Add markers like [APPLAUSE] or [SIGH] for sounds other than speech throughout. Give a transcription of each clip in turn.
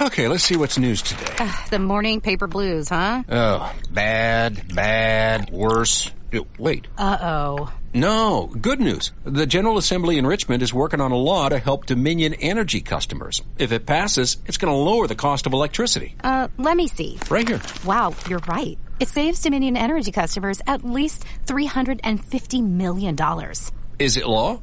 Okay, let's see what's news today. The morning paper blues, huh? Oh, bad, bad, worse. Uh, Wait, Uh oh. no, good news. The General Assembly in Richmond is working on a law to help Dominion Energy customers. If it passes, it's going to lower the cost of electricity. Uh, let me see. Right here. Wow, you're right. It saves Dominion Energy customers at least $350 million. Is it law?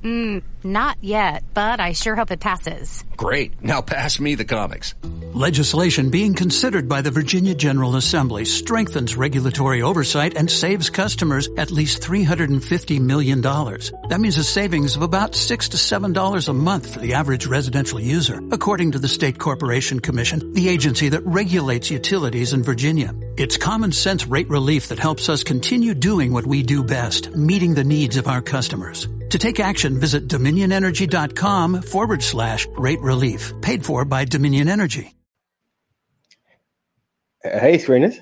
Not yet, but I sure hope it passes. Great. Now pass me the comics. Legislation being considered by the Virginia General Assembly strengthens regulatory oversight and saves customers at least $350 million. That means a savings of about 6 to $7 a month for the average residential user, according to the State Corporation Commission, the agency that regulates utilities in Virginia. It's common sense rate relief that helps us continue doing what we do best, meeting the needs of our customers. To take action, visit dominionenergy.com forward slash rate relief. Paid for by Dominion Energy. Hey, screeners.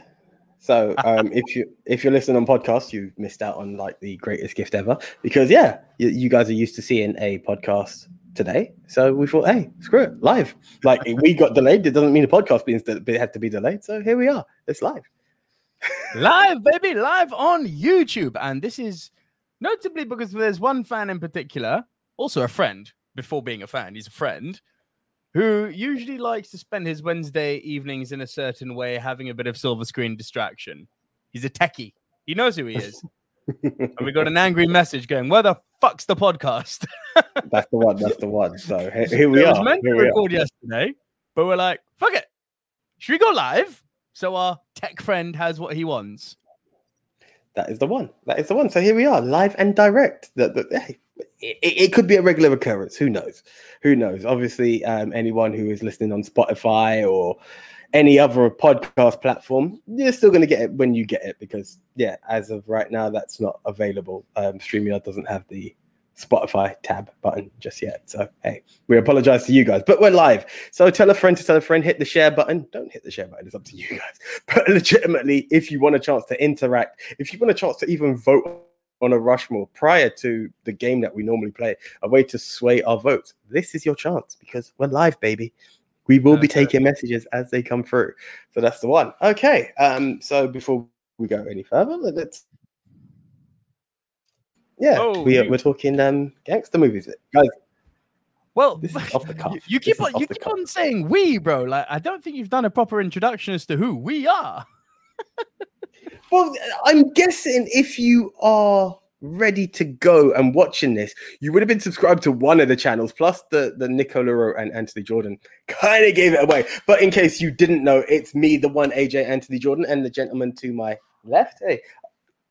So, [LAUGHS] um, if you if you're listening on podcast, you missed out on like the greatest gift ever because yeah, you, you guys are used to seeing a podcast today. So we thought, hey, screw it, live. Like [LAUGHS] we got delayed. It doesn't mean the podcast being it had to be delayed. So here we are. It's live. [LAUGHS] live, baby, live on YouTube. And this is notably because there's one fan in particular, also a friend, before being a fan, he's a friend, who usually likes to spend his Wednesday evenings in a certain way, having a bit of silver screen distraction. He's a techie. He knows who he is. [LAUGHS] and we got an angry message going, Where the fuck's the podcast? [LAUGHS] That's the one. That's the one. So he- here we it was are. meant to Here we record yesterday, but we're like, fuck it. Should we go live? So our tech friend has what he wants. That is the one. That is the one. So here we are, live and direct. That that- hey, it, it could be a regular occurrence. Who knows? Who knows? Obviously, um, anyone who is listening on Spotify or any other podcast platform, you're still going to get it when you get it because, yeah, as of right now, that's not available. Um, StreamYard doesn't have the Spotify tab button just yet. So, hey, we apologize to you guys, but we're live. So, tell a friend to tell a friend, hit the share button. Don't hit the share button, it's up to you guys. [LAUGHS] But legitimately, if you want a chance to interact, if you want a chance to even vote on a Rushmore prior to the game that we normally play, a way to sway our votes, this is your chance because we're live, baby. We will be taking messages as they come through. So that's the one. Okay. Um, so before we go any further, let's yeah, Oh, we are, we're talking um gangster movies. Guys, Well, This is off the cuff. [LAUGHS] You, keep on you keep on saying we, bro. Like I don't think you've done a proper introduction as to who we are. [LAUGHS] Well, I'm guessing if you are ready to go and watching this, you would have been subscribed to one of the channels, plus the the Nicola and Anthony Jordan kind of gave it away. But in case you didn't know, it's me, the one AJ Anthony Jordan, and the gentleman to my left. Hey,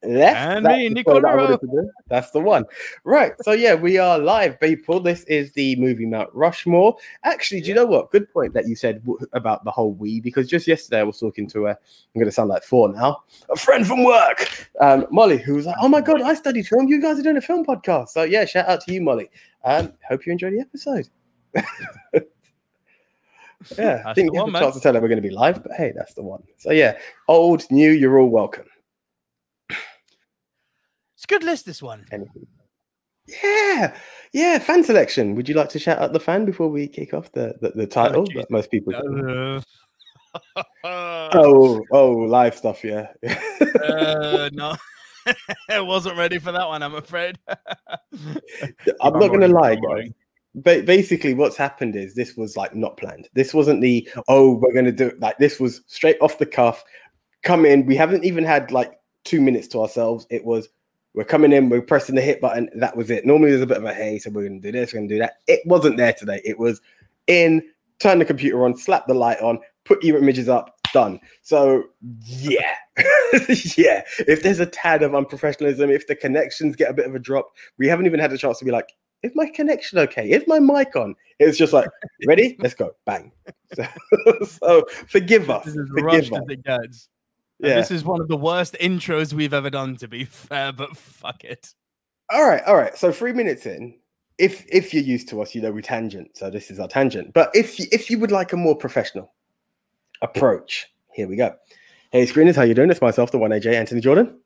left. And That's me, the Nicola one I wanted Rowe. to do. That's the one. Right. So yeah, we are live, people. This is the movie Mount Rushmore. Actually, do you know what? Good point that you said w- about the whole we, because just yesterday I was talking to a, I'm going to sound like four now, a friend from work, um, Molly, who was like, "Oh my god, I studied film. You guys are doing a film podcast." So yeah, shout out to you, Molly. Um, hope you enjoy the episode. [LAUGHS] yeah, I That's didn't the have one, a chance to tell her we're going to be live, but hey, that's the one. So yeah, old, new, you're all welcome. It's a good list, this one. Anything. Yeah, yeah, fan selection. Would you like to shout out the fan before we kick off the the, the title Jesus. that most people? do? Oh, [LAUGHS] oh, live stuff. Yeah. uh, no, [LAUGHS] I wasn't ready for that one. I'm afraid. I'm not gonna lie, guys. Ba- basically, what's happened is this was like not planned. This wasn't the oh we're gonna do it. like this was straight off the cuff. Come in. We haven't even had like two minutes to ourselves. It was we're coming in. We're pressing the hit button. That was it. Normally there's a bit of a hey, so we're gonna do this. We're gonna do that. It wasn't there today. It was in. Turn the computer on. Slap the light on. Put your images up. Done. So yeah, [LAUGHS] yeah. If there's a tad of unprofessionalism, if the connections get a bit of a drop, we haven't even had a chance to be like, is my connection okay? Is my mic on? It's just like, ready? Let's go. Bang. [LAUGHS] So, so forgive us. This is Forgive us. Yeah. This is one of the worst intros we've ever done, to be fair, but fuck it. All right, all right. So three minutes in, if if you're used to us, you know we tangent. So this is our tangent. But if you, if you would like a more professional approach, here we go. Hey, screeners, how you doing? It's myself, the one AJ Anthony Jordan.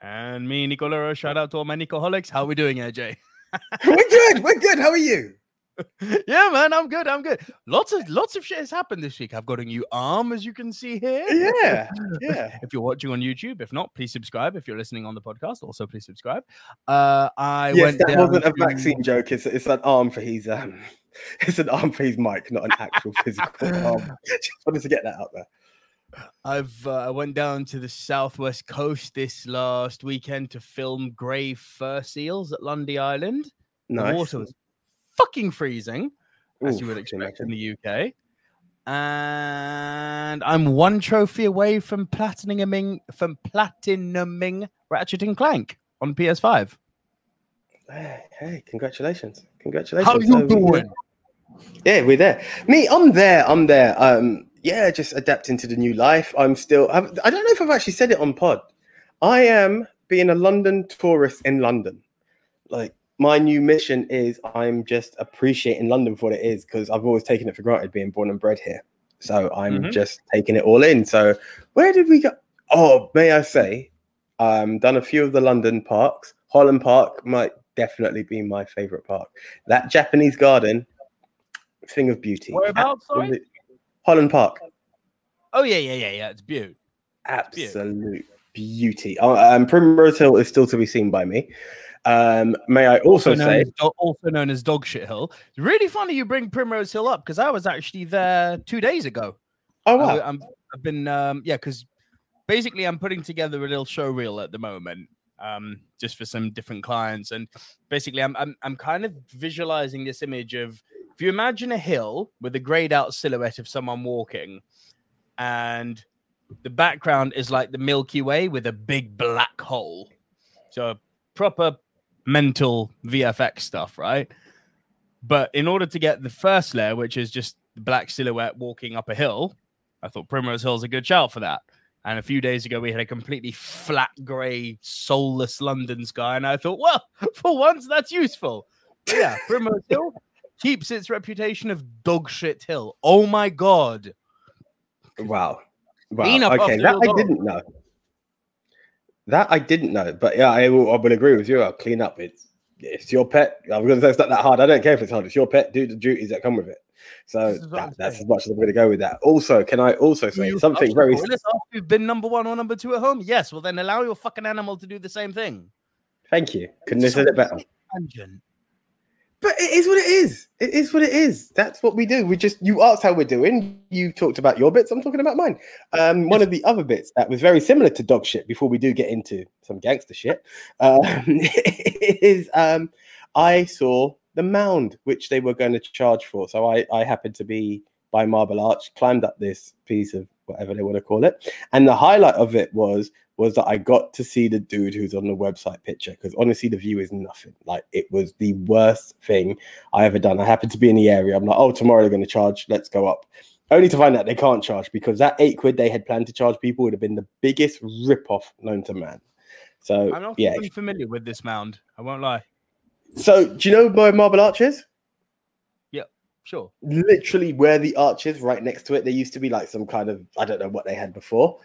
And me, Nicola, Rowe, shout out to all my Nicoholics. How are we doing, AJ? [LAUGHS] we're good. We're good. How are you? [LAUGHS] yeah, man, I'm good. I'm good. Lots of lots of shit has happened this week. I've got a new arm, as you can see here. [LAUGHS] Yeah, yeah. if you're watching on YouTube, if not, please subscribe. If you're listening on the podcast, also please subscribe. Uh, I yes, went that wasn't a vaccine joke. It's it's an arm for his um, [LAUGHS] it's an arm for his mic, not an actual physical arm. Just wanted to get that out there. I've uh, I went down to the southwest coast this last weekend to film grey fur seals at Lundy Island. Nice. The water was fucking freezing, as you would expect in the UK. And I'm one trophy away from platinuming from platinuming Ratchet and Clank on PS5. Hey, hey, congratulations, congratulations. How you So, doing? Yeah, we're there. Me, I'm there. I'm there. Um, yeah, just adapting to the new life. I'm still. I've, I don't know if I've actually said it on pod. I am being a London tourist in London. Like my new mission is, I'm just appreciating London for what it is because I've always taken it for granted being born and bred here. So I'm Mhm. just taking it all in. So where did we go? Oh, may I say, um, done a few of the London parks. Holland Park might definitely be my favorite park. That Japanese garden, thing of beauty. Whereabouts, sorry? Holland Park, Oh yeah, yeah, yeah, yeah. It's beautiful. absolute beauty. Oh, um, Primrose Hill is still to be seen by me. Um, may I also also say, Do- also known as Dog Shit Hill. It's really funny you bring Primrose Hill up because I was actually there two days ago. oh I, wow, am I've been um yeah, because basically I'm putting together a little show reel at the moment, um, just for some different clients, and basically I'm I'm I'm kind of visualizing this image of if you imagine a hill with a grayed out silhouette of someone walking, and the background is like the Milky Way with a big black hole, so proper mental VFX stuff, right? But in order to get the first layer, which is just the black silhouette walking up a hill, I thought Primrose Hill is a good shout for that. And a few days ago, we had a completely flat, grey, soulless London sky. And I thought, well, [LAUGHS] for once, that's useful. But yeah, [LAUGHS] Primrose Hill keeps its reputation of dog shit hill. Oh my God. wow, wow. Clean Okay, that I didn't know. That I didn't know, but yeah, I will, I will agree with you. I'll clean up. It's it's your pet. I'm going to say it's not that hard. I don't care if it's hard. It's your pet. Do the duties that come with it. So This is what I'm that, that's as much as I'm going to go with that. Also, can I also say you something very? you've been number one or number two at home? Yes. Well, then allow your fucking animal to do the same thing. Thank you. Couldn't have said it better. Tangent. But it is what it is. It is what it is. That's what we do. We just you asked how we're doing. You talked about your bits. I'm talking about mine. Um, one of the other bits that was very similar to dog shit. Before we do get into some gangster shit, um, [LAUGHS] is um, I saw the mound which they were going to charge for. So I I happened to be by Marble Arch, climbed up this piece of whatever they want to call it, and the highlight of it was was that I got to see the dude who's on the website picture because honestly, the view is nothing. Like it was the worst thing I ever done. I happened to be in the area. I'm like, oh, tomorrow they're going to charge. Let's go up. Only to find out they can't charge because that eight quid they had planned to charge people would have been the biggest rip off known to man. So I'm not yeah. familiar with this mound. I won't lie. So do you know my Marble Arch is? Sure. literally where the arch is, right next to it. There used to be like some kind of I don't know what they had before,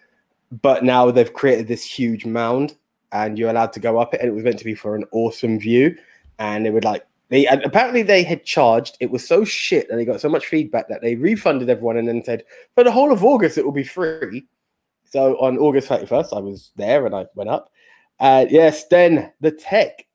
but now they've created this huge mound, and you're allowed to go up it, and it was meant to be for an awesome view, and it would like they apparently they had charged. It was so shit, and they got so much feedback that they refunded everyone, and then said for the whole of August it will be free. So on August 31st, I was there and I went up. Uh, yes, then the tech.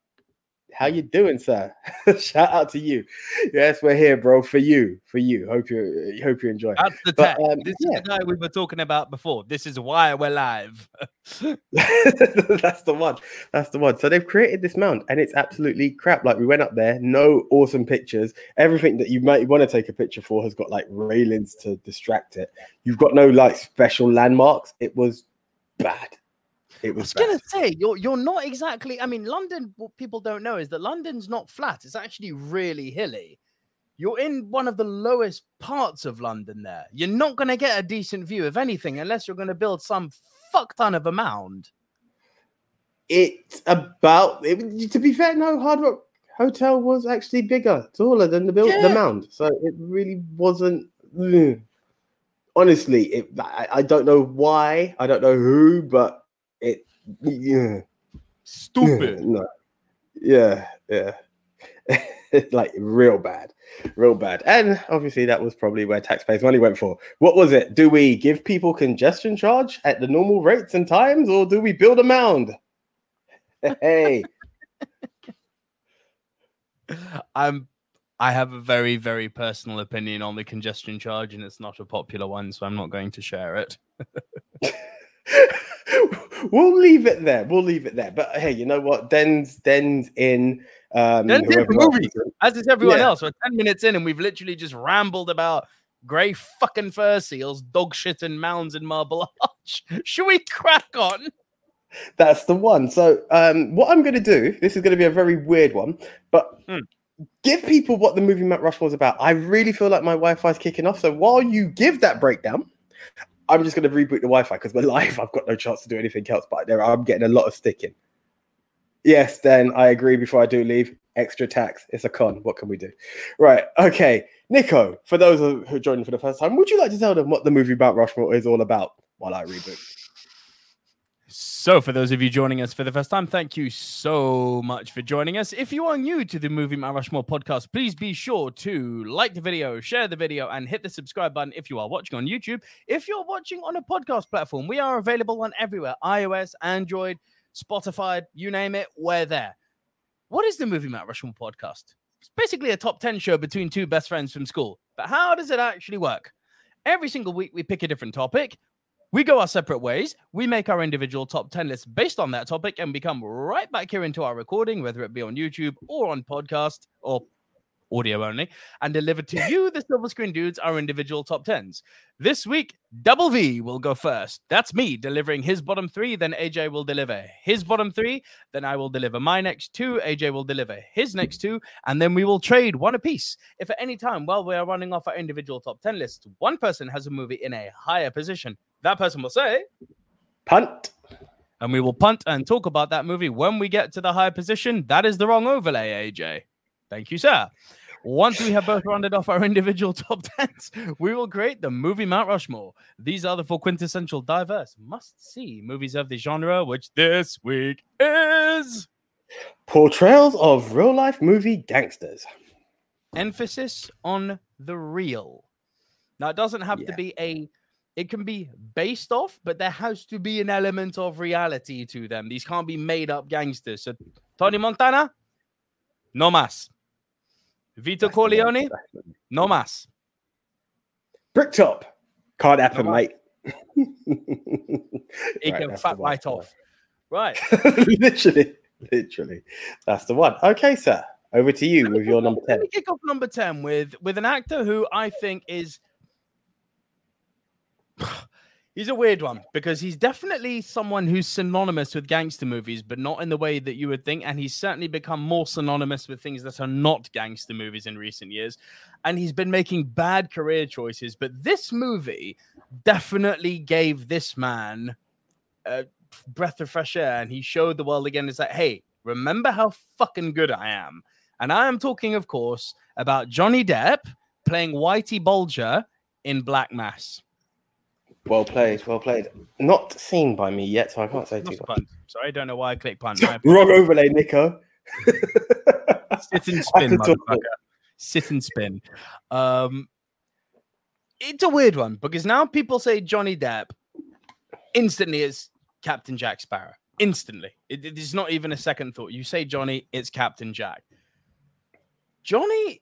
How you doing, sir? [LAUGHS] Shout out to you. Yes, we're here, bro, for you, for you. Hope you hope you enjoy. That's the But, um, this yeah. is the guy we were talking about before. This is why we're live. [LAUGHS] That's the one. That's the one. So they've created this mound, and it's absolutely crap. Like we went up there, no awesome pictures. Everything that you might want to take a picture for has got like railings to distract it. You've got no like special landmarks. It was bad. It I was, was gonna say you're you're not exactly. I mean, London. What people don't know is that London's not flat. It's actually really hilly. You're in one of the lowest parts of London. There, you're not gonna get a decent view of anything unless you're gonna build some fuck ton of a mound. It's about. It, to be fair, no Hard Rock Hotel was actually bigger, taller than the build, the mound. So it really wasn't. mm. Honestly, it. I, I don't know why. I don't know who, but it. Yeah. Stupid. No. Yeah, yeah. [LAUGHS] like real bad, real bad. And obviously, that was probably where taxpayers' money went for. What was it? Do we give people congestion charge at the normal rates and times, or do we build a mound? [LAUGHS] Hey, [LAUGHS] I'm I have a very, very personal opinion on the congestion charge, and it's not a popular one, so I'm not going to share it. [LAUGHS] we'll leave it there. We'll leave it there. But hey, you know what? Den's Den's in. Um, Den's in the movie. As is everyone Yeah. else. We're 10 minutes in, and we've literally just rambled about grey fucking fur seals, dog shit, and mounds in Marble Arch. [LAUGHS] Should we crack on? That's the one. So, um, what I'm going to do, this is going to be a very weird one, but Hmm. give people what the movie Mount Rushmore is about. I really feel like my Wi-Fi is kicking off. So while you give that breakdown, I'm just going to reboot the Wi-Fi because we're live. [LAUGHS] I've got no chance to do anything else. But there, I'm getting a lot of sticking. Yes, then I agree. Before I do leave, extra tax. It's a con. What can we do? Right. Okay, Nico. For those who are joining for the first time, would you like to tell them what the movie about Rushmore is all about while I reboot? So, for those of you joining us for the first time, thank you so much for joining us. If you are new to the Movie Mount Rushmore podcast, please be sure to like the video, share the video, and hit the subscribe button if you are watching on YouTube. If you're watching on a podcast platform, we are available on everywhere iOS, Android, Spotify, you name it, we're there. What is the Movie Mount Rushmore podcast? It's basically a top 10 show between two best friends from school. But how does it actually work? Every single week, we pick a different topic. We go our separate ways. We make our individual top 10 lists based on that topic, and we come right back here into our recording, whether it be on YouTube or on podcast or audio only, and deliver to [LAUGHS] you, the Silver Screen Dudes, our individual top 10s. This week, Double V will go first. That's me delivering his bottom three. Then AJ will deliver his bottom three. Then I will deliver my next two. AJ will deliver his next two. And then we will trade one apiece. If at any time while we are running off our individual top 10 lists, one person has a movie in a higher position, that person will say, Punt. and we will punt and talk about that movie when we get to the higher position. That is the wrong overlay, AJ. Thank you, sir. Once we have both rounded off our individual [LAUGHS] top tens, we will create the movie Mount Rushmore. These are the four quintessential, diverse, must see movies of the genre, which this week is Portrayals of real life movie gangsters. emphasis on the real. Now, it doesn't have to be a, it can be based off, but there has to be an element of reality to them. These can't be made up gangsters. So, Tony Montana, no mas. Vito That's Corleone, definitely. no mas. Bricktop. Can't happen, No, mate. [LAUGHS] It Right, can that's fat the right off. Right. [LAUGHS] literally, literally. That's the one. Okay, sir. Over to you with your number 10. Let 10. me kick off number 10 with with an actor who I think is [SIGHS] he's a weird one because he's definitely someone who's synonymous with gangster movies, but not in the way that you would think. And he's certainly become more synonymous with things that are not gangster movies in recent years. And he's been making bad career choices. But this movie definitely gave this man a breath of fresh air. And he showed the world again. It's like, hey, remember how fucking good I am. And I am talking, of course, about Johnny Depp playing Whitey Bulger in Black Mass. Well played, well played. Not seen by me yet, so I can't say too much. Sorry, I don't know why I clicked punt. [LAUGHS] Wrong overlay, Nico. [LAUGHS] Sit and spin, motherfucker. Sit and spin. Um, it's a weird one because now people say Johnny Depp instantly is Captain Jack Sparrow. Instantly, it, it is not even a second thought. You say Johnny, it's Captain Jack. Johnny,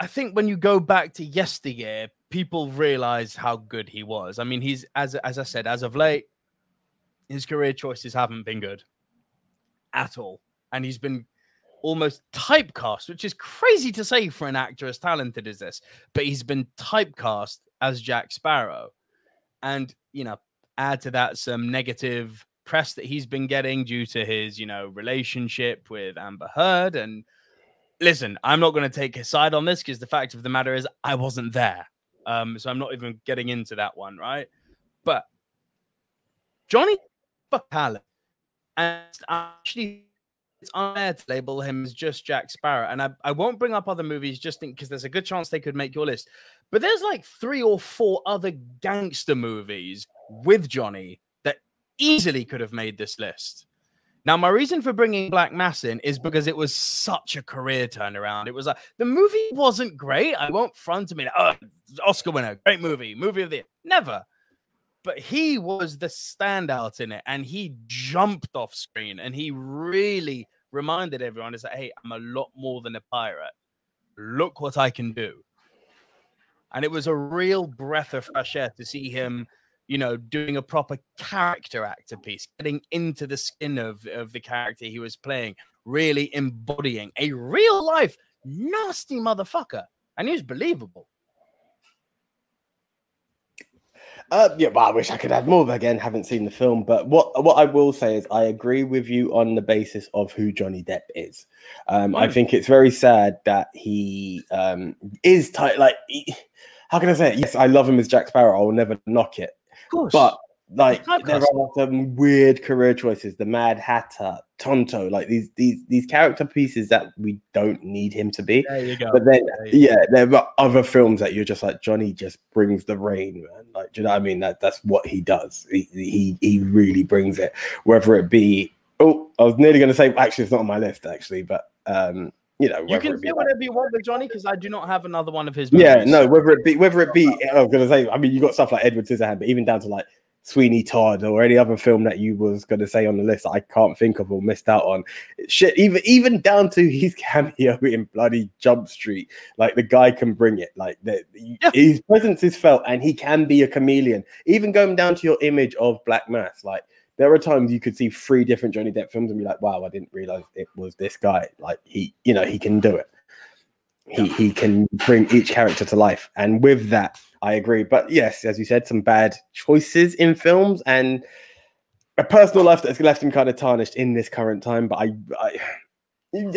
I think when you go back to yesteryear, people realize how good he was. I mean, he's as as I said, as of late, his career choices haven't been good at all, and he's been almost typecast, which is crazy to say for an actor as talented as this, but he's been typecast as Jack Sparrow. And, you know, add to that some negative press that he's been getting due to his, you know, relationship with Amber Heard. And listen, I'm not going to take his side on this because the fact of the matter is I wasn't there. Um, so I'm not even getting into that one, right? But Johnny talent. And actually it's unfair to label him as just Jack Sparrow. And I, I won't bring up other movies just because there's a good chance they could make your list. But there's like three or four other gangster movies with Johnny that easily could have made this list. Now, my reason for bringing Black Mass in is because it was such a career turnaround. It was like the movie wasn't great. I won't front him in, oh, Oscar winner, great movie, movie of the year. Never. But he was the standout in it and he jumped off screen and he really reminded everyone is that, hey, I'm a lot more than a pirate. Look what I can do. And it was a real breath of fresh air to see him you know, doing a proper character actor piece, getting into the skin of, of the character he was playing, really embodying a real life nasty motherfucker. And he was believable. Uh, yeah, well, I wish I could add more. Again, haven't seen the film, but what what I will say is I agree with you on the basis of who Johnny Depp is. Um, mm. I think it's very sad that he um, is tight. Like, he, how can I say it? Yes, I love him as Jack Sparrow. I will never knock it course. But like there are some weird career choices. The Mad Hatter, Tonto, like these these these character pieces that we don't need him to be. There you go. But then there yeah, there are other films that you're just like Johnny just brings the rain, man. Like, do you know what I mean? That that's what he does. He he he really brings it. Whether it be oh, I was nearly gonna say actually it's not on my list actually, but um you know, you can say whatever you want with Johnny because I do not have another one of his. Movies. Yeah, no, whether it be whether it be, I was gonna say, I mean, you got stuff like Edward Scissorhand, but even down to like Sweeney Todd or any other film that you was gonna say on the list, I can't think of or missed out on. Shit, even even down to his [LAUGHS] cameo in Bloody Jump Street, like the guy can bring it. Like the, yeah. his presence is felt, and he can be a chameleon. Even going down to your image of Black Mass, like there are times you could see three different Johnny Depp films and be like, wow, I didn't realize it was this guy. Like he, you know, he can do it. He he can bring each character to life. And with that, I agree. But yes, as you said, some bad choices in films and a personal life that's left him kind of tarnished in this current time. But I, I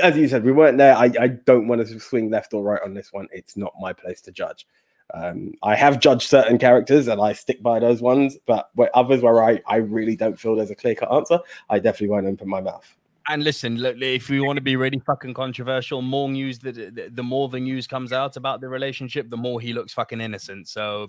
as you said, we weren't there. I, I don't want to swing left or right on this one. It's not my place to judge. Um, I have judged certain characters and I stick by those ones, but where others where I, I really don't feel there's a clear cut answer, I definitely won't open my mouth. And listen, look, if we want to be really fucking controversial, more news the, the, the more the news comes out about the relationship, the more he looks fucking innocent. So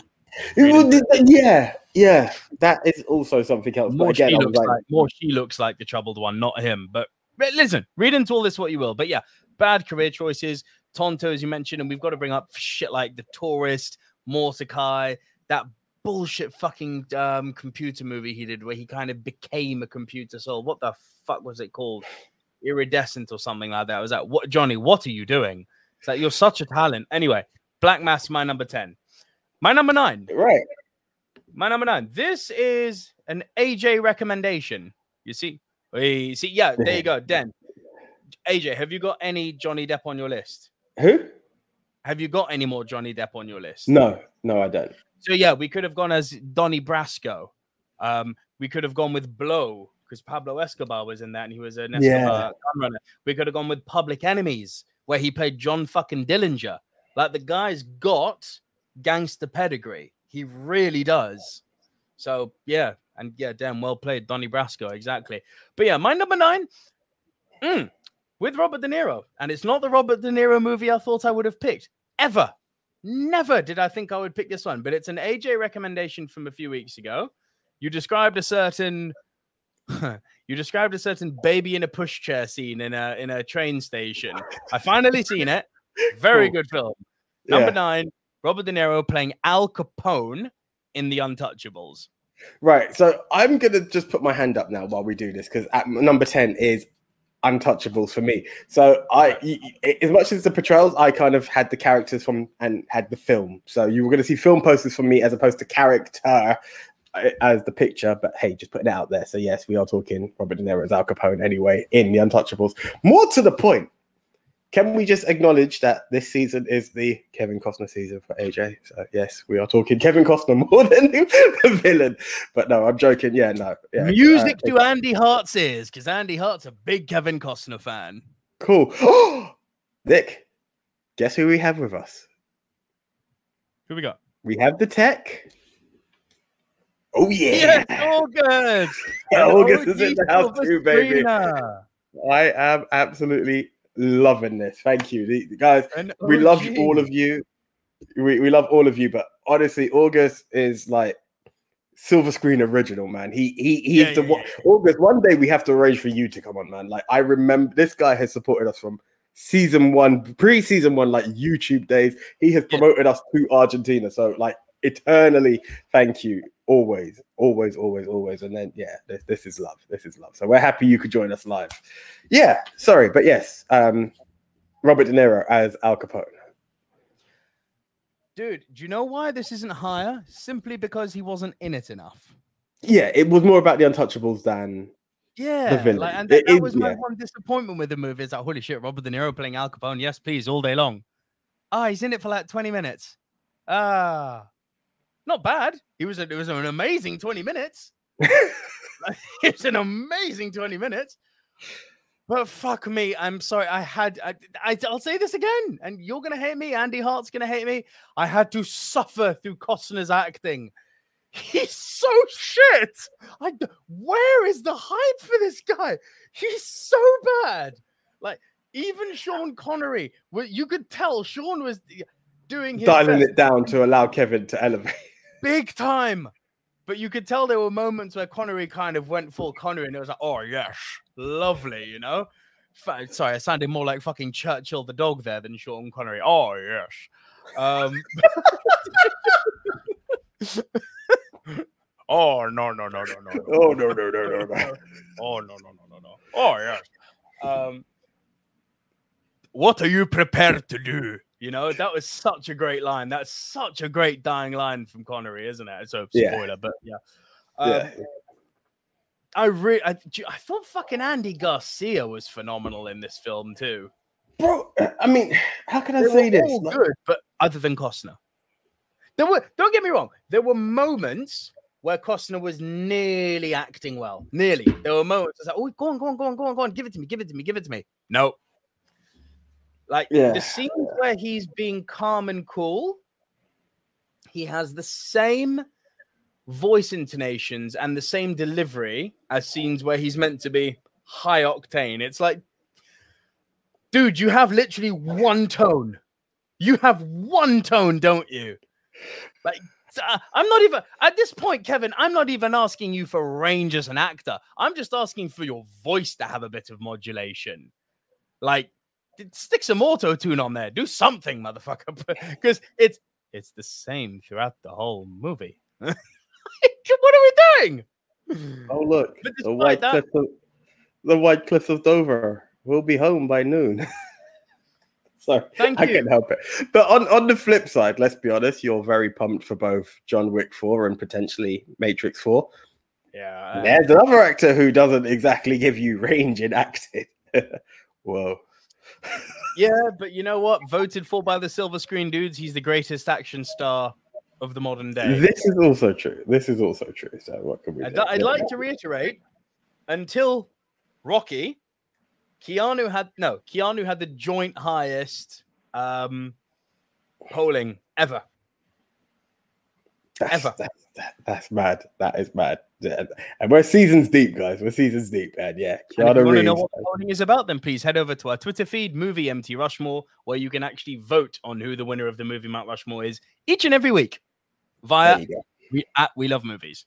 really, yeah, yeah, that is also something else. More again, she looks like, like, more she looks like the troubled one, not him. But listen, read into all this what you will. But yeah, bad career choices, Tonto, as you mentioned, and we've got to bring up shit like The Tourist, Mortdecai, that bullshit fucking um, computer movie he did where he kind of became a computer soul. What the fuck was it called? Iridescent or something like that. I was like, what, Johnny? What are you doing? It's like you're such a talent. Anyway, Black Mass, my number ten. My number nine. Right. My number nine. This is an AJ recommendation. You see, we see. Yeah, there you go. [LAUGHS] Den. AJ, have you got any Johnny Depp on your list? Who? Have you got any more Johnny Depp on your list? No, no, I don't. So yeah, we could have gone as Donnie Brasco. Um, we could have gone with Blow because Pablo Escobar was in that and he was an Escobar yeah. gun runner. We could have gone with Public Enemies where he played John fucking Dillinger. Like the guy's got gangster pedigree. He really does. So yeah, and yeah, damn well played, Donnie Brasco, exactly. But yeah, my number nine. Mm, with Robert De Niro. And it's not the Robert De Niro movie I thought I would have picked ever. Never did I think I would pick this one, but it's an AJ recommendation from a few weeks ago. You described a certain [LAUGHS] you described a certain baby in a pushchair scene in a in a train station. I finally seen it. Very cool. good film. Number yeah. nine, Robert De Niro playing Al Capone in The Untouchables. Right. So I'm gonna just put my hand up now while we do this because at number 10 is untouchables for me. So I, as much as the portrayals, I kind of had the characters from and had the film. So you were going to see film posters from me as opposed to character uh, as the picture. But hey, just putting it out there. So yes, we are talking Robert De Niro as Al Capone anyway in the Untouchables. More to the point, can we just acknowledge that this season is the Kevin Costner season for AJ? So yes, we are talking Kevin Costner [LAUGHS] more than the villain. But no, I'm joking. Yeah, no. Yeah, Music uh, to Andy Hart's ears, because Andy Hart's a big Kevin Costner fan. Cool. [GASPS] Nick, guess who we have with us? Who we got? We have the tech. Oh yeah, yes, August. yeah, August [LAUGHS] is in the house too, baby. I am absolutely loving this. Thank you, the, guys. we love all of you. We, we love all of you, but honestly, August is like silver screen original, man. He he he's Yeah, the yeah, one. August. One day we have to arrange for you to come on, man. Like I remember, this guy has supported us from season one, pre-season one, like YouTube days. He has Yeah. promoted us to Argentina. So like eternally, thank you. Always, always, always, always. And then yeah, this, this is love. This is love. So we're happy you could join us live. Yeah, sorry, but yes, um, Robert De Niro as Al Capone. Dude, do you know why this isn't higher? Simply because he wasn't in it enough. Yeah, it was more about the Untouchables than Yeah, villain. like, and It that, that is- was my yeah. one disappointment with the movie. Is like, holy shit, Robert De Niro playing Al Capone. Yes, please, all day long. Ah, he's in it for like 20 minutes. Ah, not bad. He was a, it was an amazing 20 minutes. [LAUGHS] it's an amazing 20 minutes. But fuck me, I'm sorry. I had, I, I, I'll say this again, and you're gonna hate me. Andy Hart's gonna hate me. I had to suffer through Costner's acting. He's so shit. I, where is the hype for this guy? He's so bad. Like even Sean Connery, you could tell Sean was doing his dialing best it down to allow Kevin to elevate. Big time. But you could tell there were moments where Connery kind of went full Connery, and it was like, oh yes, lovely, you know. Sorry, I sounded more like fucking Churchill the dog there than Sean Connery. Oh yes. Um, oh no no no no no. no. Oh no no no no no! Oh no no no no no. Oh yes. Um, what are you prepared to do? You know that was such a great line. That's such a great dying line from Connery, isn't it? So Yeah. spoiler, but yeah. Um, yeah, I really, I, I thought fucking Andy Garcia was phenomenal in this film too. bro. I mean, how can I They say this? Like, good, but other than Costner, there were. Don't get me wrong. There were moments where Costner was nearly acting well. Nearly. There were moments. I was like, "Oh, go on, go on, go on, go on, go on. Give it to me. Give it to me. Give it to me." No. Like Yeah. the scenes where he's being calm and cool, he has the same voice intonations and the same delivery as scenes where he's meant to be high octane. It's like, dude, you have literally one tone. You have one tone, don't you? Like, uh, I'm not even at this point, Kevin. I'm not even asking you for range as an actor. I'm just asking for your voice to have a bit of modulation. Like, stick some auto tune on there. Do something, motherfucker, [LAUGHS] because it's it's the same throughout the whole movie. [LAUGHS] what are we doing? oh look, the white that- cliffs of the white cliffs of Dover. We'll be home by noon. [LAUGHS] Sorry, Thank I you. can't help it. But on, on the flip side, let's be honest, you're very pumped for both John Wick 4 and potentially Matrix 4. Yeah, There's uh, another actor who doesn't exactly give you range in acting. Whoa. Yeah, but you know what? Voted for by the silver screen dudes, he's the greatest action star of the modern day. This is also true. This is also true. So what can we I'd. I'd like to reiterate until Rocky, Keanu had no, Keanu had the joint highest um polling ever. That's, ever. That's, that, that's mad. That is mad. Yeah. And we're seasons deep, guys. We're seasons deep. And yeah, And if you want to know what uh, the polling is about, then please head over to our Twitter feed, Movie MT Rushmore, where you can actually vote on who the winner of the movie Mount Rushmore is each and every week via There you go. we, at We Love Movies.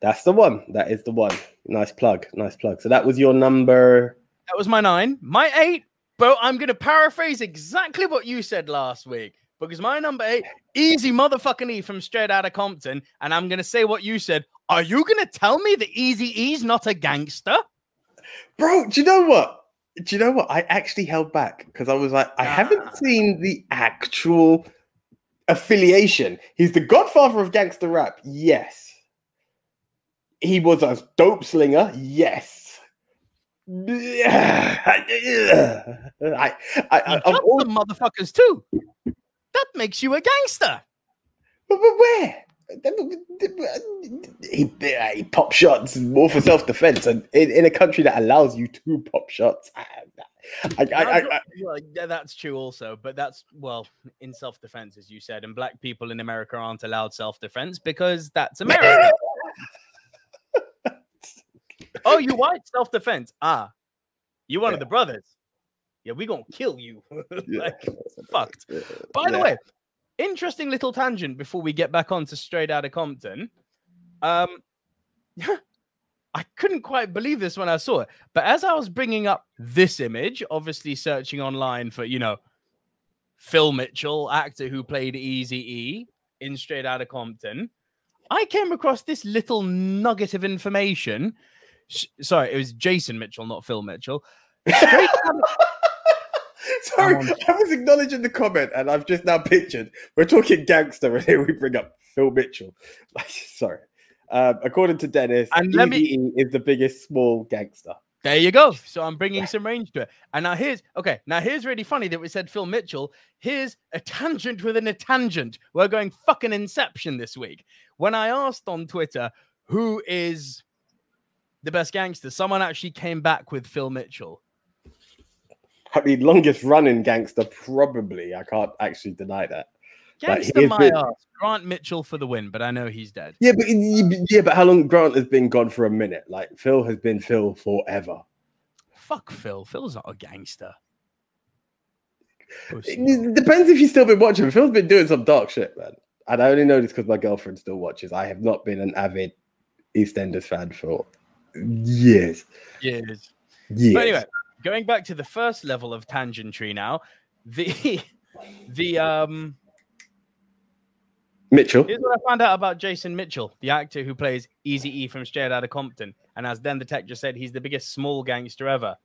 That's the one. That is the one. Nice plug. Nice plug. So that was your number. That was my nine. My eight, bro, I'm going to paraphrase exactly what you said last week because my number eight, easy motherfucking E from straight out of Compton. And I'm going to say what you said. Are you going to tell me that Easy E's not a gangster? Bro, do you know what? Do you know what? I actually held back because I was like, I Ah. haven't seen the actual affiliation. He's the godfather of gangster rap. Yes. He was a dope slinger. Yes. [SIGHS] I, I, I, shot all- motherfuckers too. That makes you a gangster. but, but where? He, he pop shots more for self defense, and in, in a country that allows you to pop shots, I, I, I, I, Well, yeah, that's true also, but that's well in self-defense, as you said, and black people in America aren't allowed self-defense because that's America. [LAUGHS] oh, you white self-defense? Ah, you one of the brothers? Yeah, we gonna kill you. [LAUGHS] Yeah. like, [LAUGHS] fucked. By the way, interesting little tangent before we get back on to Straight Outta Compton. Um, [LAUGHS] I couldn't quite believe this when I saw it, but as I was bringing up this image, obviously searching online for you know Phil Mitchell, actor who played Easy E in Straight Outta Compton, I came across this little nugget of information. S- Sorry, it was Jason Mitchell, not Phil Mitchell. Straight Outta- [LAUGHS] Sorry, Um, I was acknowledging the comment, and I've just now pictured we're talking gangster, [LAUGHS] and here we bring up Phil Mitchell. [LAUGHS] Sorry. Um, according to Dennis, And let me- is the biggest small gangster. There you go. So I'm bringing some range to it. And now here's okay. Now here's really funny that we said Phil Mitchell. Here's a tangent within a tangent. We're going fucking Inception this week. When I asked on Twitter who is the best gangster, someone actually came back with Phil Mitchell. I mean, longest running gangster, probably. I can't actually deny that. Gangster my the- ass. Grant Mitchell for the win, but I know he's dead. Yeah, but yeah, but how long Grant has been gone for a minute? Like Phil has been Phil forever. Fuck Phil. Phil's not a gangster. It depends if you've still been watching. Phil's been doing some dark shit, man. And I only know this because my girlfriend still watches. I have not been an avid EastEnders fan for years. Years. Years. But anyway, going back to the first level of tangentry now, the [LAUGHS] the um Mitchell. here's what I found out about Jason Mitchell, the actor who plays Easy E from Straight Outta Compton, and as then the tech just said, he's the biggest small gangster ever.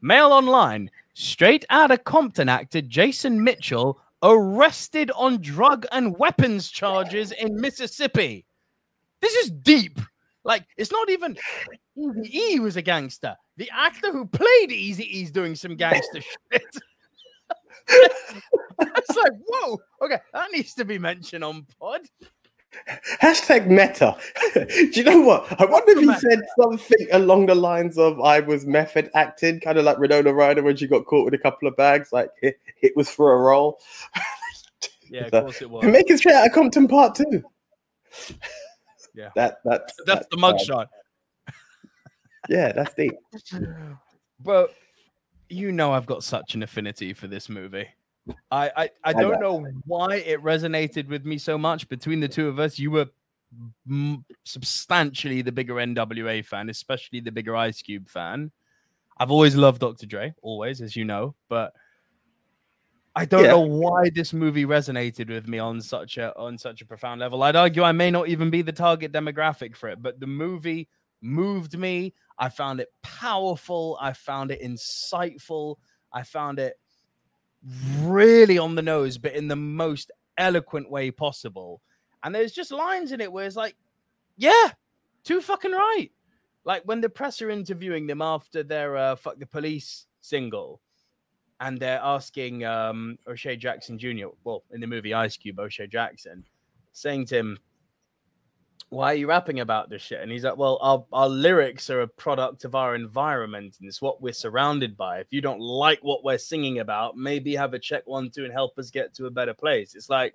Mail online: Straight Outta Compton actor Jason Mitchell arrested on drug and weapons charges in Mississippi. This is deep. Like it's not even Easy E was a gangster. The actor who played Easy E's doing some gangster [LAUGHS] shit. [LAUGHS] it's like, whoa, okay, that needs to be mentioned on pod. Hashtag meta. [LAUGHS] Do you know what? I wonder if he Meta. said something along the lines of I was method acting, kind of like Winona Ryder when she got caught with a couple of bags, like it, it was for a role. Yeah, of course it was. And make it straight out of Compton Part Two. Yeah. That that's That's the mugshot. Yeah, that's deep. But you know I've got such an affinity for this movie. I I, I don't know why it resonated with me so much. Between the two of us, you were m- substantially the bigger NWA fan, especially the bigger Ice Cube fan. I've always loved Dr. Dre, always, as you know, but I don't Yeah. know why this movie resonated with me on such a on such a profound level. I'd argue I may not even be the target demographic for it, but the movie moved me. I found it powerful. I found it insightful. I found it really on the nose, but in the most eloquent way possible. And there's just lines in it where it's like, yeah, too fucking right. Like when the press are interviewing them after their uh, "fuck the police" single, and they're asking um, O'Shea Jackson Jr. Well, in the movie Ice Cube, O'Shea Jackson, saying to him, "Why are you rapping about this shit?" And he's like, "Well, our our lyrics are a product of our environment, and it's what we're surrounded by. If you don't like what we're singing about, maybe have a check one two and help us get to a better place." It's like,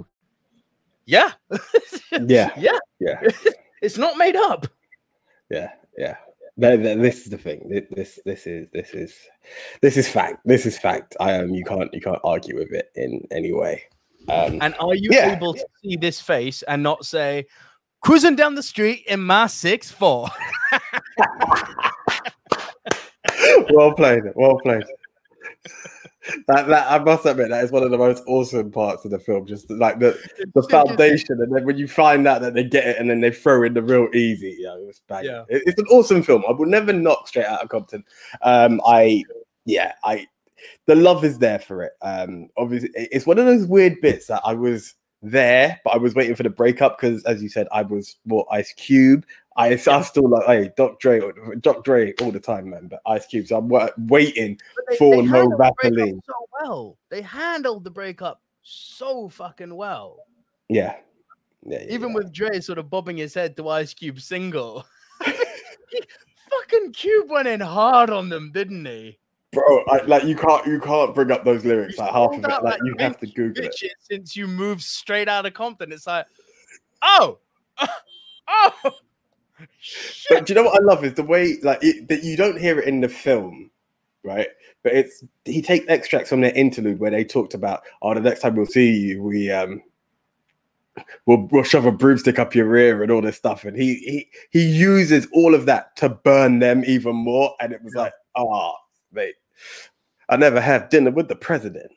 Yeah, Yeah, [LAUGHS] yeah, yeah, [LAUGHS] it's not made up. yeah, yeah. Th- th- This is the thing. Th- This, this is, this is, this is fact. This is fact. I um, you can't, you can't argue with it in any way. Um, And are you Yeah. able to see this face and not say, cruising down the street in my six four? [LAUGHS] well played. Well played. That, that I must admit that is one of the most awesome parts of the film. Just like the the foundation, and then when you find out that they get it, and then they throw in the real easy. Yeah, it was bad. Yeah. It- it's an awesome film. I will never knock Straight Out of Compton. Um, I yeah, I the love is there for it. Um, obviously, it- it's one of those weird bits that I was there, but I was waiting for the breakup because, as you said, I was more Ice Cube. I, I still like hey Doc Dre, Doc Dre all the time, man. But Ice Cube, so I'm waiting They- for they no handled the breakup Vaseline. so well. They handled the breakup so fucking well. Yeah. yeah, yeah, Even yeah. with Dre sort of bobbing his head to Ice Cube single. [LAUGHS] fucking Cube went in hard on them, didn't he? bro, I, like you can't you can't bring up those lyrics You like half of it. Like like you have to Google it. since you moved straight out of Compton. It's like, oh, [LAUGHS] oh. But do you know what I love is the way like it, that you don't hear it in the film, right? But it's he takes extracts from their interlude where they talked about, oh, the next time we'll see you, we um we'll, we'll shove a broomstick up your rear and all this stuff. And he he he uses all of that to burn them even more. And it was like, oh, mate, I never have dinner with the president.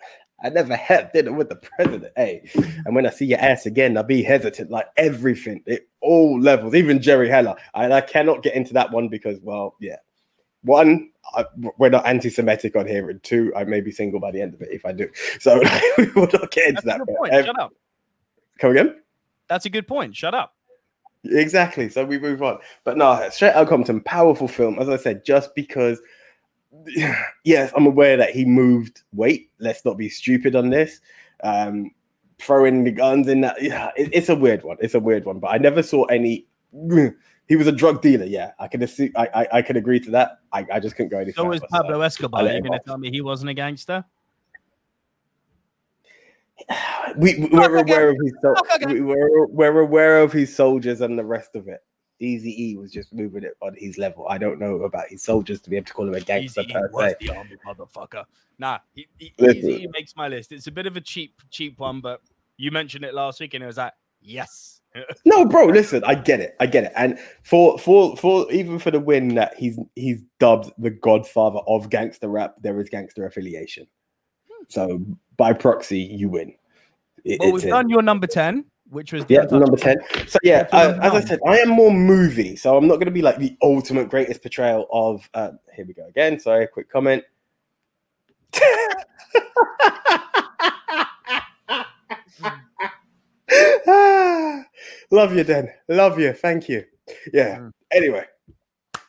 I never have dinner with the president. Hey, and when I see your ass again, I'll be hesitant. Like everything, it all levels, even Jerry Heller. And I cannot get into that one because, well, yeah. One, I, we're not anti-Semitic on here, and two, I may be single by the end of it if I do. [LAUGHS] So [LAUGHS] we will not get into That's a that. good point. Um, Shut up. come again? That's a good point. Shut up. Exactly. So we move on. But no, Straight Out Compton, powerful film. As I said, just because, [SIGHS] yes, I'm aware that he moved weight. Let's not be stupid on this. Um, throwing the guns in that, yeah, it- it's a weird one. It's a weird one. But I never saw any. [SIGHS] He was a drug dealer. Yeah, I can assume, I, I I can agree to that. I, I just couldn't go any So was Pablo Escobar. You're going to tell me he wasn't a gangster? [SIGHS] we, we- we're aware of his we, we're, we're aware of his soldiers and the rest of it. Easy E was just moving it on his level. I don't know about his soldiers to be able to call him a gangster per was se. the army motherfucker. Nah, he, he. Eazy makes my list. It's a bit of a cheap, cheap one, but you mentioned it last week, and it was like, yes. [LAUGHS] No, bro, listen, I get it, I get it, and for for for even for the win that he's he's dubbed the Godfather of gangster rap, there is gangster affiliation. Hmm. So by proxy, you win. It- well, it's we've it. done your number ten, which was the Yeah, number 10. So, yeah, I, as I said, I am more movie. So, I'm not going to be like the ultimate greatest portrayal of. Uh, here we go again. Sorry, quick comment. [LAUGHS] Love you, Den. Love you. Thank you. Yeah. Mm. Anyway.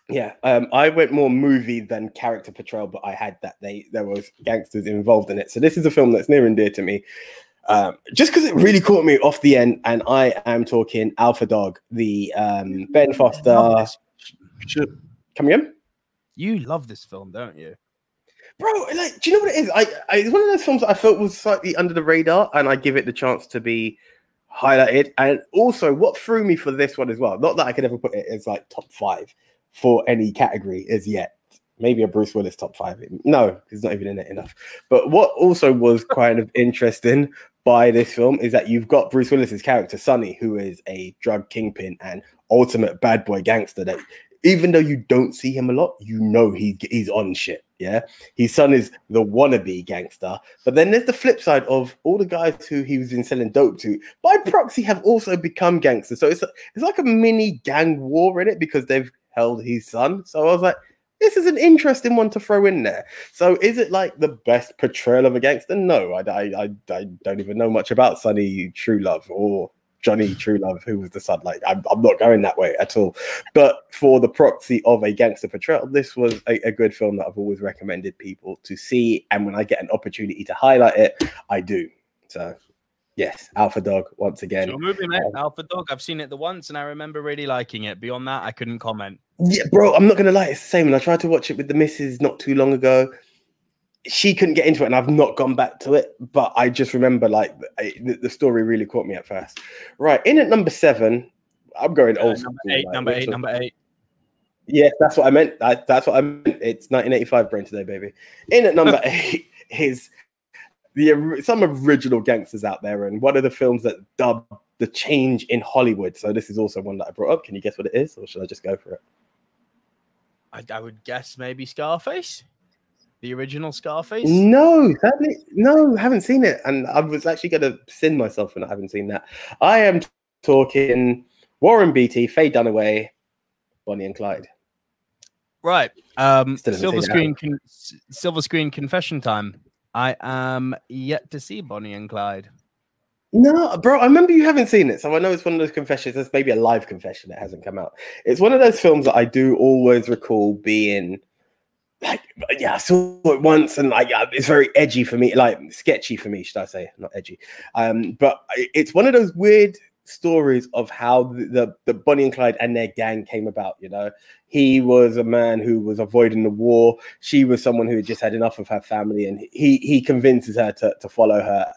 Yeah, um, I went more movie than character portrayal, but I had that they there was gangsters involved in it. So this is a film that's near and dear to me, um, just because it really caught me off the end. And I am talking Alpha Dog, the um, Ben Foster. Come again, You love this film, don't you? bro? Like, do you know what it is? I, I it's one of those films that I felt was slightly under the radar, and I give it the chance to be highlighted. And also, what threw me for this one as well, not that I could ever put it as like top five for any category as yet. Maybe a Bruce Willis top five. No, he's not even in it enough. But what also was [LAUGHS] kind of interesting by this film is that you've got Bruce Willis's character, Sonny, who is a drug kingpin and ultimate bad boy gangster that even though you don't see him a lot, you know he he's on shit. Yeah. His son is the wannabe gangster. But then there's the flip side of all the guys who he was in selling dope to by proxy have also become gangsters. So it's it's like a mini gang war in it because they've held his son. So I was like, this is an interesting one to throw in there. So is it like the best portrayal of a gangster? No, I, I, I, don't even know much about Sonny Truelove or Johnny Truelove, who was the son. Like, I'm, I'm not going that way at all. But for the proxy of a gangster portrayal, this was a, a good film that I've always recommended people to see. And when I get an opportunity to highlight it, I do. So, yes, Alpha Dog once again. Your movie, mate. um, Alpha Dog. I've seen it the once, and I remember really liking it. Beyond that, I couldn't comment. Yeah, bro, I'm not gonna lie, it's the same. And I tried to watch it with the missus not too long ago. She couldn't get into it, and I've not gone back to it. But I just remember, like, I- the, the story really caught me at first. Right, in at number seven, I'm going Uh, old. number school, eight, like, number eight, was- number eight. Yes, that's what I meant. That, that's what I meant. It's 1985 brain today, baby. In at number [LAUGHS] eight is the some original gangsters out there, and one of the films that dubbed the change in Hollywood. So this is also one that I brought up. Can you guess what it is, or should I just go for it? I, I would guess maybe Scarface. The original Scarface? No, sadly, no, haven't seen it, and I was actually going to sin myself for not having seen that. I am talking Warren Beatty, Faye Dunaway, Bonnie and Clyde. Right. Um, silver screen, con- silver screen confession time. I am yet to see Bonnie and Clyde. No, bro, I remember you haven't seen it, so I know it's one of those confessions. It's maybe a live confession that hasn't come out. It's one of those films that I do always recall being like, yeah, I saw it once, and like, it's very edgy for me, like sketchy for me, should I say, not edgy. Um, but it's one of those weird stories of how the, the the Bonnie and Clyde and their gang came about. You know, he was a man who was avoiding the war. She was someone who had just had enough of her family, and he he convinces her to to follow her.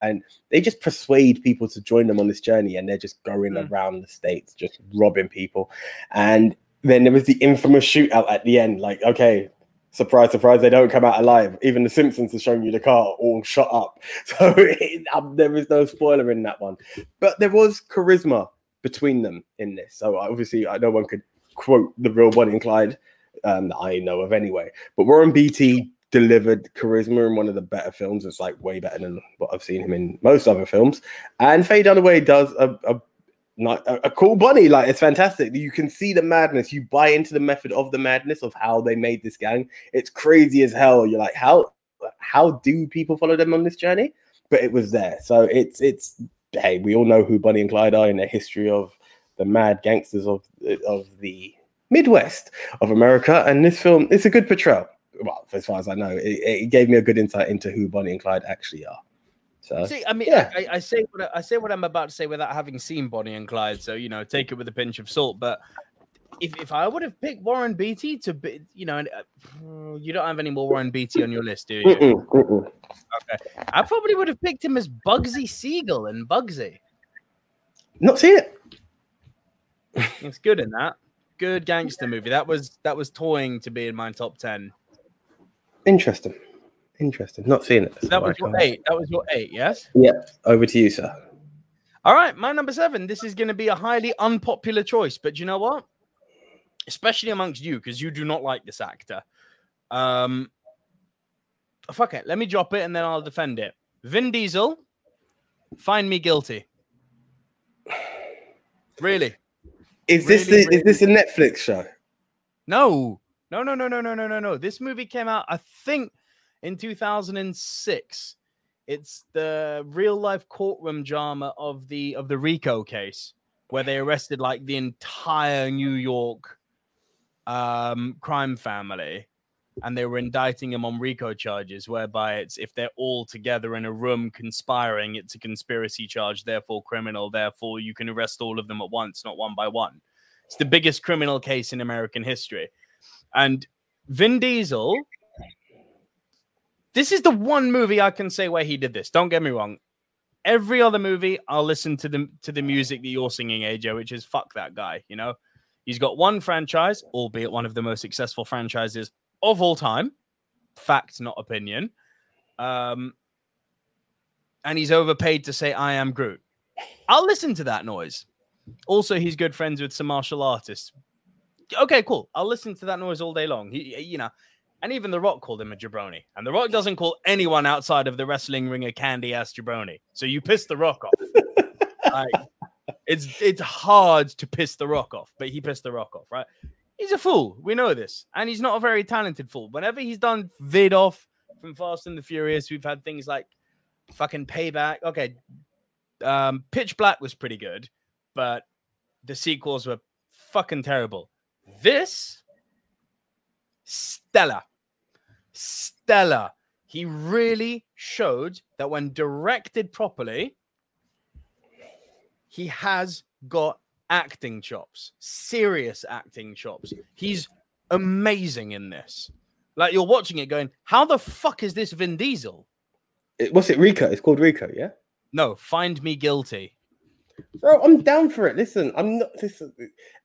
And they just persuade people to join them on this journey, and they're just going Mm. around the states, just robbing people. And then there was the infamous shootout at the end. Like, okay, surprise, surprise, they don't come out alive. Even the Simpsons are showing you the car all shot up. [LAUGHS] So it, um, there is no spoiler in that one. But there was charisma between them in this. So obviously, I no one could quote the real Bonnie and Clyde um, that I know of anyway. But Warren Beatty delivered charisma in one of the better films. It's like way better than what I've seen him in most other films. And Faye Dunaway does a, a not a, a cool Bonnie. Like it's fantastic. You can see the madness. You buy into the method of the madness of how they made this gang. It's crazy as hell. You're like, how how do people follow them on this journey? But it was there. So it's it's hey, we all know who Bonnie and Clyde are in the history of the mad gangsters of of the Midwest of America. And this film, it's a good portrayal. Well, as far as I know, it, it gave me a good insight into who Bonnie and Clyde actually are. So See, I mean, yeah. I, I say what I, I say what I'm about to say without having seen Bonnie and Clyde, so you know, take it with a pinch of salt. But if, if I would have picked Warren Beatty to be, you know, and, uh, you don't have any more Warren Beatty on your list, do you? Mm-mm, mm-mm. Okay, I probably would have picked him as Bugsy Siegel and Bugsy. not seen it. It's good in that. Good gangster movie. That was that was toying to be in my top ten. Interesting. Interesting. Not seeing it. That was your eight. That was your eight. Yes. Yeah. Over to you, sir. All right, my number seven. This is going to be a highly unpopular choice, but you know what? Especially amongst you, because you do not like this actor. Um, fuck it. Let me drop it and then I'll defend it. Vin Diesel, find me guilty. Really? Is this Really, the, is this a Netflix show? No, no, no, no, no, no, no, no, no. This movie came out, I think, in 2006. It's the real life courtroom drama of the of the Rico case, where they arrested like the entire New York um, crime family, and they were indicting them on RICO charges, whereby it's if they're all together in a room conspiring, it's a conspiracy charge, therefore criminal, therefore you can arrest all of them at once, not one by one. It's the biggest criminal case in American history. And Vin Diesel, this is the one movie I can say where he did this. Don't get me wrong. Every other movie, I'll listen to the to the music that you're singing, AJ, which is fuck that guy. You know, he's got one franchise, albeit one of the most successful franchises of all time. Fact, not opinion. Um, and he's overpaid to say I am Groot. I'll listen to that noise. Also, he's good friends with some martial artists. Okay, cool. I'll listen to that noise all day long. He, you know, and even The Rock called him a jabroni. And The Rock doesn't call anyone outside of the wrestling ring a candy ass jabroni. So you piss The Rock off. [LAUGHS] like, it's it's hard to piss The Rock off, but he pissed The Rock off, right? He's a fool. We know this, and he's not a very talented fool. Whenever he's done vid off from Fast and the Furious, we've had things like fucking Payback. Okay, um, Pitch Black was pretty good, but the sequels were fucking terrible. This Stella. Stella. He really showed that when directed properly, he has got acting chops, serious acting chops. He's amazing in this. Like you're watching it going, how the fuck is this Vin Diesel? It- what's it? Rico. It's called Rico. Yeah. No, find me guilty. Bro, I'm down for it. Listen, I'm not. Listen,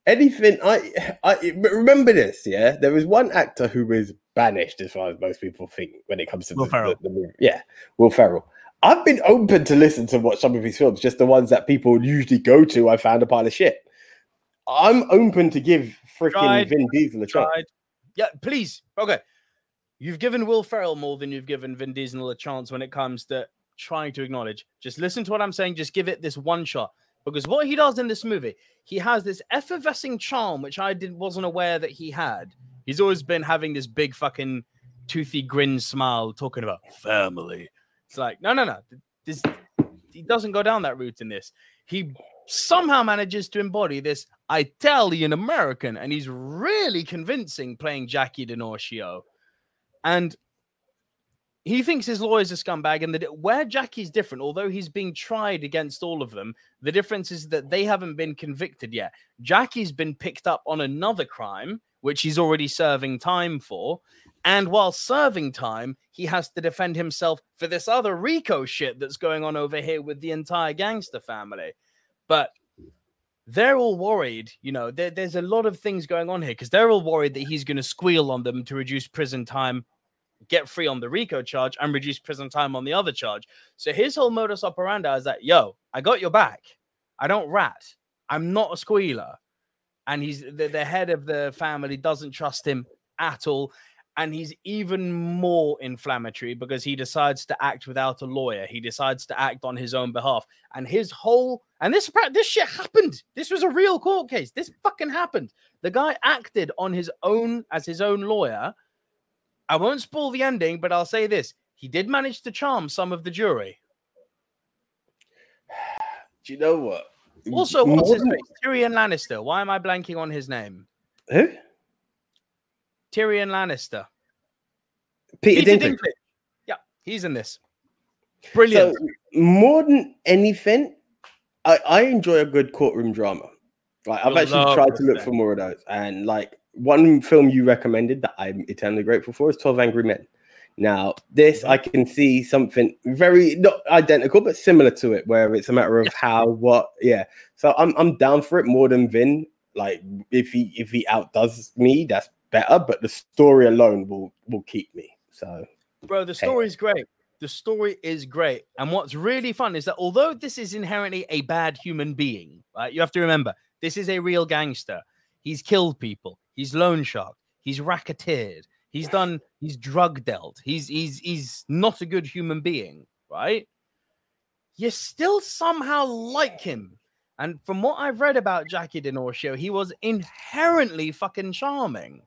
anything. I, I remember this. Yeah, there was one actor who was banished, as far as most people think, when it comes to Will the, Ferrell. the. Yeah, Will Ferrell. I've been open to listen to watch some of his films, just the ones that people usually go to. I found a pile of shit. I'm open to give freaking Vin Diesel a try. Yeah, please. Okay. you've given Will Ferrell more than you've given Vin Diesel a chance when it comes to trying to acknowledge. Just listen to what I'm saying. Just give it this one shot. Because what he does in this movie, he has this effervescing charm, which I did wasn't aware that he had. He's always been having this big fucking toothy grin smile, talking about family. It's like, no, no, no. This he doesn't go down that route in this. He somehow manages to embody this Italian American, and he's really convincing playing Jackie DiNorscio. And he thinks his lawyer's a scumbag, and that where Jackie's different, although he's being tried against all of them, the difference is that they haven't been convicted yet. Jackie's been picked up on another crime, which he's already serving time for. And while serving time, he has to defend himself for this other Rico shit that's going on over here with the entire gangster family. But they're all worried, you know, there, there's a lot of things going on here because they're all worried that he's going to squeal on them to reduce prison time get free on the RICO charge and reduce prison time on the other charge. So his whole modus operandi is that, yo, I got your back. I don't rat. I'm not a squealer. And he's the, the head of the family doesn't trust him at all. And he's even more inflammatory because he decides to act without a lawyer. He decides to act on his own behalf. And his whole and this this shit happened. This was a real court case. This fucking happened. The guy acted on his own as his own lawyer I won't spoil the ending, but I'll say this: he did manage to charm some of the jury. [SIGHS] Do you know what? Also, what's his face? Tyrion Lannister. Why am I blanking on his name? Who? Tyrion Lannister. Peter, Peter Dinklage. Dinklage. Yeah, he's in this. Brilliant. So, more than anything, I, I enjoy a good courtroom drama. Like I've actually tried to look for more of those, and like one film you recommended that I'm eternally grateful for is Twelve Angry Men. Now, this I can see something very not identical but similar to it, where it's a matter of how, what, yeah. So I'm I'm down for it more than Vin. Like if he if he outdoes me, that's better. But the story alone will will keep me. So Bro, the story is great. The story is great. And what's really fun is that although this is inherently a bad human being, right? You have to remember this is a real gangster. He's killed people. He's loan shark. He's racketeered. He's done. He's drug dealt. He's he's he's not a good human being, right? You still somehow like him. And from what I've read about Jackie DiNorscio, he was inherently fucking charming.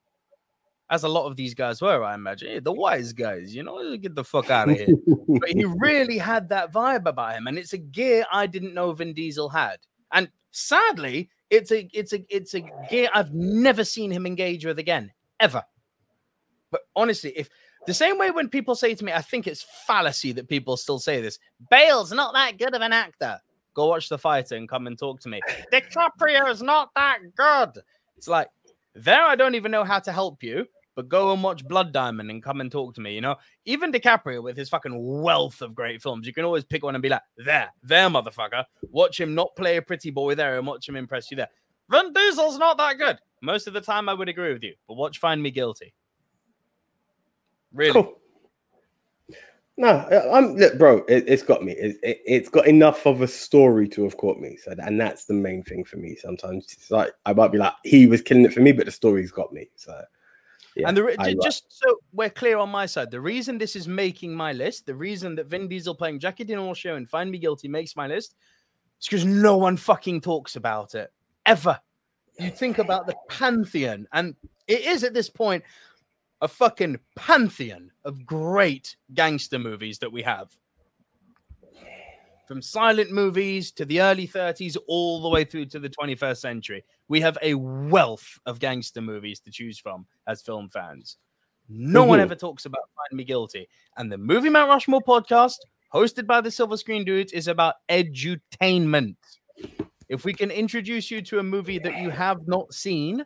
As a lot of these guys were, I imagine. The wise guys, you know, get the fuck out of here. [LAUGHS] but he really had that vibe about him. And it's a gear I didn't know Vin Diesel had. And sadly, it's a it's a it's a gear I've never seen him engage with again, ever. But honestly, if the same way when people say to me, I think it's fallacy that people still say this, Bale's not that good of an actor. Go watch the fighter and come and talk to me. DiCaprio is not that good. It's like there I don't even know how to help you, but go and watch Blood Diamond and come and talk to me. You know, even DiCaprio with his fucking wealth of great films, you can always pick one and be like, there, there, motherfucker. Watch him not play a pretty boy there and watch him impress you there. Vin Diesel's not that good. Most of the time, I would agree with you, but watch Find Me Guilty. Really? Cool. No, I'm look, bro. It, it's got me. It, it, it's got enough of a story to have caught me. So, and that's the main thing for me. Sometimes it's like I might be like, he was killing it for me, but the story's got me. So, yeah, and the, re- I ju- like- just so we're clear on my side, the reason this is making my list, the reason that Vin Diesel playing Jackie DiNorscio and Find Me Guilty makes my list, is because no one fucking talks about it ever. You think about the pantheon, and it is at this point a fucking pantheon of great gangster movies that we have. From silent movies to the early 30s, all the way through to the 21st century, we have a wealth of gangster movies to choose from as film fans. No one Mhm. ever talks about Find Me Guilty. And the Movie Mount Rushmore podcast, hosted by the Silver Screen Dudes, is about edutainment. If we can introduce you to a movie that you have not seen,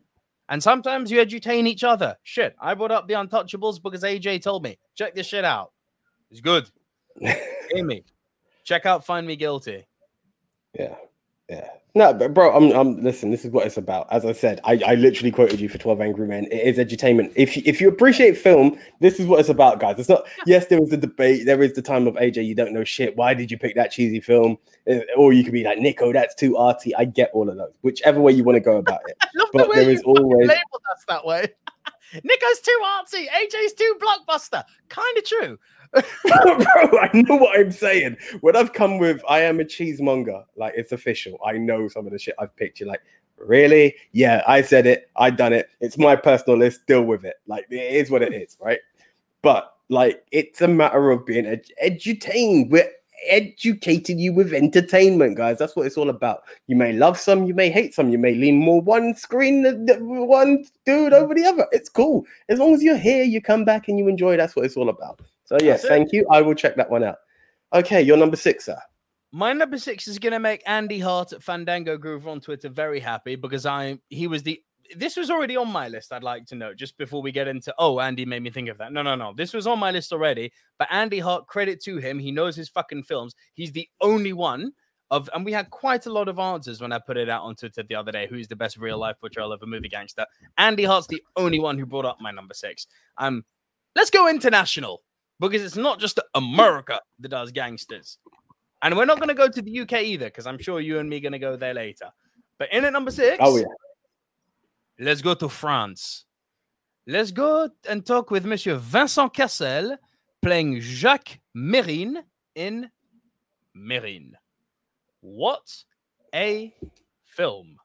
and sometimes you edutain each other. Shit, I brought up The Untouchables because AJ told me, check this shit out. It's good. [LAUGHS] Amy, check out Find Me Guilty. Yeah, yeah. No, but bro, I'm, I'm. Listen, this is what it's about. As I said, I, I literally quoted you for Twelve Angry Men. It is edutainment. If you, if you appreciate film, this is what it's about, guys. It's not. [LAUGHS] Yes, there was the debate. There is the time of AJ. You don't know shit. Why did you pick that cheesy film? Uh, Or you could be like Nico. That's too arty. I get all of those. Whichever way you want to go about it. [LAUGHS] I love But the way there you is always- labeled us that way. [LAUGHS] Nico's too artsy. AJ's too blockbuster. Kind of true. [LAUGHS] Bro, I know what I'm saying. When I've come with I am a cheesemonger, like it's official. I know some of the shit I've picked. You're like, really? Yeah, I said it. I done it. It's my personal list. Deal with it. Like it is what it is, right? But like it's a matter of being ed- edutained. We're educating you with entertainment, guys. That's what it's all about. You may love some, you may hate some, you may lean more one screen, one dude over the other. It's cool. As long as you're here, you come back and you enjoy. That's what it's all about. So yes, thank you. I will check that one out. Okay, you're number six, sir. My number six is going to make Andy Hart at Fandango Groove on Twitter very happy because I he was the this was already on my list. I'd like to know just before we get into oh Andy made me think of that. No, no, no. This was on my list already. But Andy Hart, credit to him, he knows his fucking films. He's the only one of, and we had quite a lot of answers when I put it out on Twitter the other day. Who's the best real life portrayal of a movie gangster? Andy Hart's the only one who brought up my number six. Um, let's go international because it's not just America that does gangsters. And we're not going to go to the UK either, because I'm sure you and me are going to go there later. But in at number six, Oh yeah. let's go to France. Let's go and talk with Monsieur Vincent Cassel playing Jacques Mesrine in Mesrine. What a film!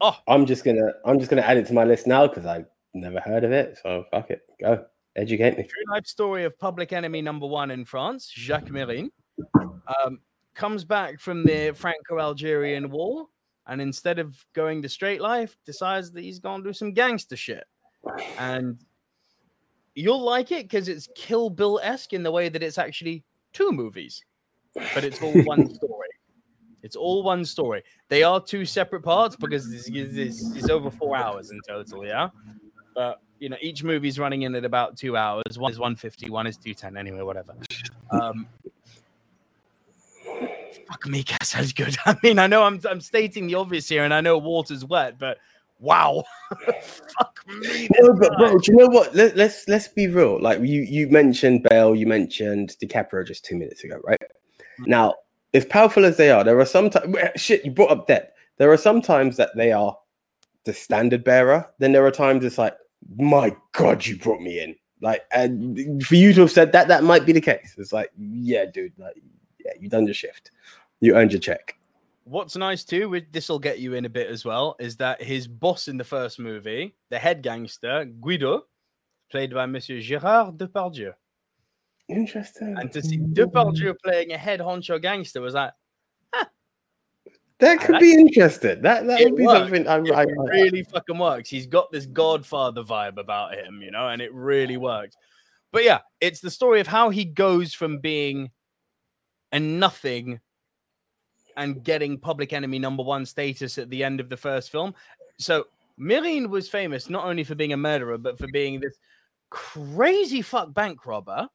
Oh, I'm just gonna I'm just gonna add it to my list now because I've never heard of it. So fuck it. Go. Educate me. true life story of public enemy number one in France, Jacques Mesrine, um, comes back from the Franco-Algerian War, and instead of going the straight life, decides that he's going to do some gangster shit. And you'll like it because it's Kill Bill esque in the way that it's actually two movies, but it's all one [LAUGHS] story. It's all one story. They are two separate parts because this is, this is over four hours in total. Yeah, but you know each movie's running in at about two hours. One is one fifty, one is two ten. Anyway, whatever. [LAUGHS] Um, fuck me, Cassel's good. [LAUGHS] I mean, I know I'm I'm stating the obvious here, and I know water's wet, but wow, [LAUGHS] fuck me. No, but bro, do you know what? Let, let's let's be real. Like you you mentioned Bale, you mentioned DiCaprio just two minutes ago, right? Now, as powerful as they are, there are some times shit. You brought up Depp. There are some times that they are the standard bearer. Then there are times it's like, my God, you brought me in. Like, and for you to have said that, that might be the case. It's like, yeah, dude, like, yeah, you done your shift, you earned your check. What's nice too, with this will get you in a bit as well, is that his boss in the first movie, the head gangster Guido, played by Monsieur Gérard Depardieu, Interesting. and to see Depardieu playing a head honcho gangster was like that could be interesting. That that would be works. something I, it I, I really fucking works. He's got this Godfather vibe about him, you know, and it really works. But yeah, it's the story of how he goes from being a nothing and getting public enemy number one status at the end of the first film. So Mesrine was famous not only for being a murderer, but for being this crazy fuck bank robber.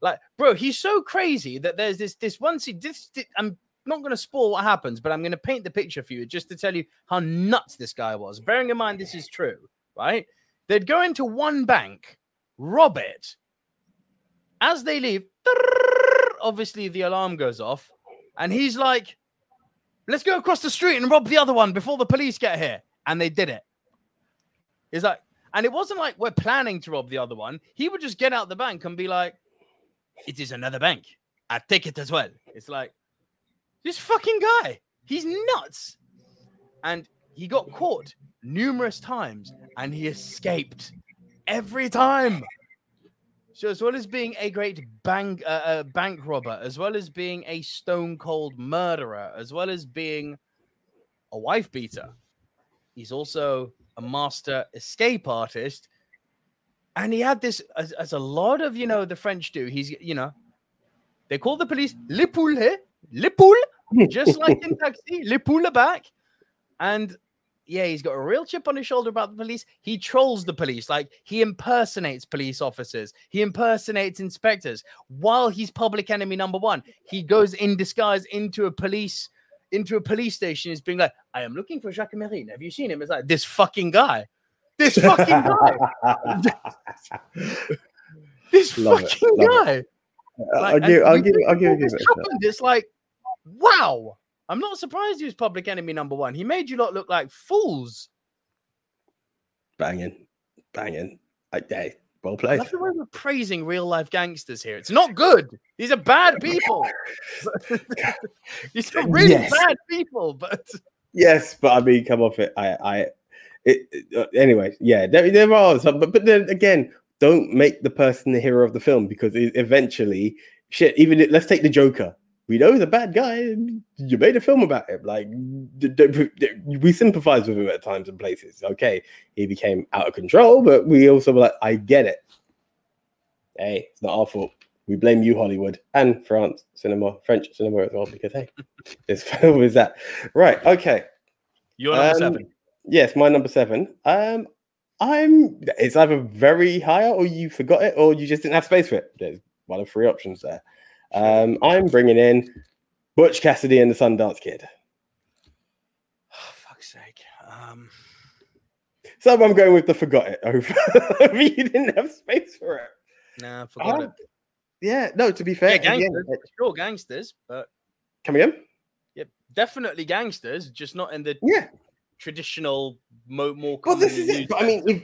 Like, bro, he's so crazy that there's this this one scene. This, this- I'm not going to spoil what happens, but I'm going to paint the picture for you just to tell you how nuts this guy was. Bearing in mind this is true, right? They'd go into one bank, rob it. As they leave, obviously the alarm goes off, and he's like, "Let's go across the street and rob the other one before the police get here." And they did it. It's like, and it wasn't like we're planning to rob the other one. He would just get out the bank and be like, "It is another bank. I take it as well." It's like this fucking guy. He's nuts. And he got caught numerous times and he escaped every time. So, as well as being a great bank uh, uh, bank robber, as well as being a stone cold murderer, as well as being a wife beater, he's also a master escape artist. And he had this, as, as a lot of you know the French do. He's you know they call the police les poules, le poules, just like in Taxi, les poules are back. And yeah, he's got a real chip on his shoulder about the police. He trolls the police, like he impersonates police officers, he impersonates inspectors while he's public enemy number one. He goes in disguise into a police into a police station. Is being like, "I am looking for Jacques Mesrine. Have you seen him?" It's like this fucking guy, this [LAUGHS] fucking guy, [LAUGHS] this Love it, fucking guy. Uh, I'll give, and I'll give, I'll give all you this that. happened, It's like, wow. I'm not surprised he was public enemy number one. He made you lot look like fools. Banging, banging. Like, hey, well I played. love the way we're praising real life gangsters here. It's not good. These are bad people. [LAUGHS] These are really Yes. bad people. But Yes, but I mean, come off it. I, I, it, it- uh, anyway, yeah, there, there are some, but, but then again, don't make the person the hero of the film because e- eventually, shit. Even if- let's take the Joker. We know he's a bad guy. You made a film about him. Like we sympathize with him at times and places. Okay, he became out of control, but we also were like, I get it. Hey, it's not our fault. We blame you, Hollywood, and France cinema, French cinema as well, because hey, [LAUGHS] this film is that. Right. Okay. you're number Um, seven. Yes, my number seven. Um, I'm. It's either very high or you forgot it, or you just didn't have space for it. There's one of three options there. Um, I'm bringing in Butch Cassidy and the Sundance Kid. Oh, fuck's sake. Um, So I'm going with the forgot it over. [LAUGHS] you didn't have space for it. nah, forgot Oh, it. Yeah. No. To be fair, Yeah, gangsters. uh, Sure, gangsters, but coming in. yeah, definitely gangsters, just not in the Yeah. Traditional, mo- more. Well, this is it. But I mean, if,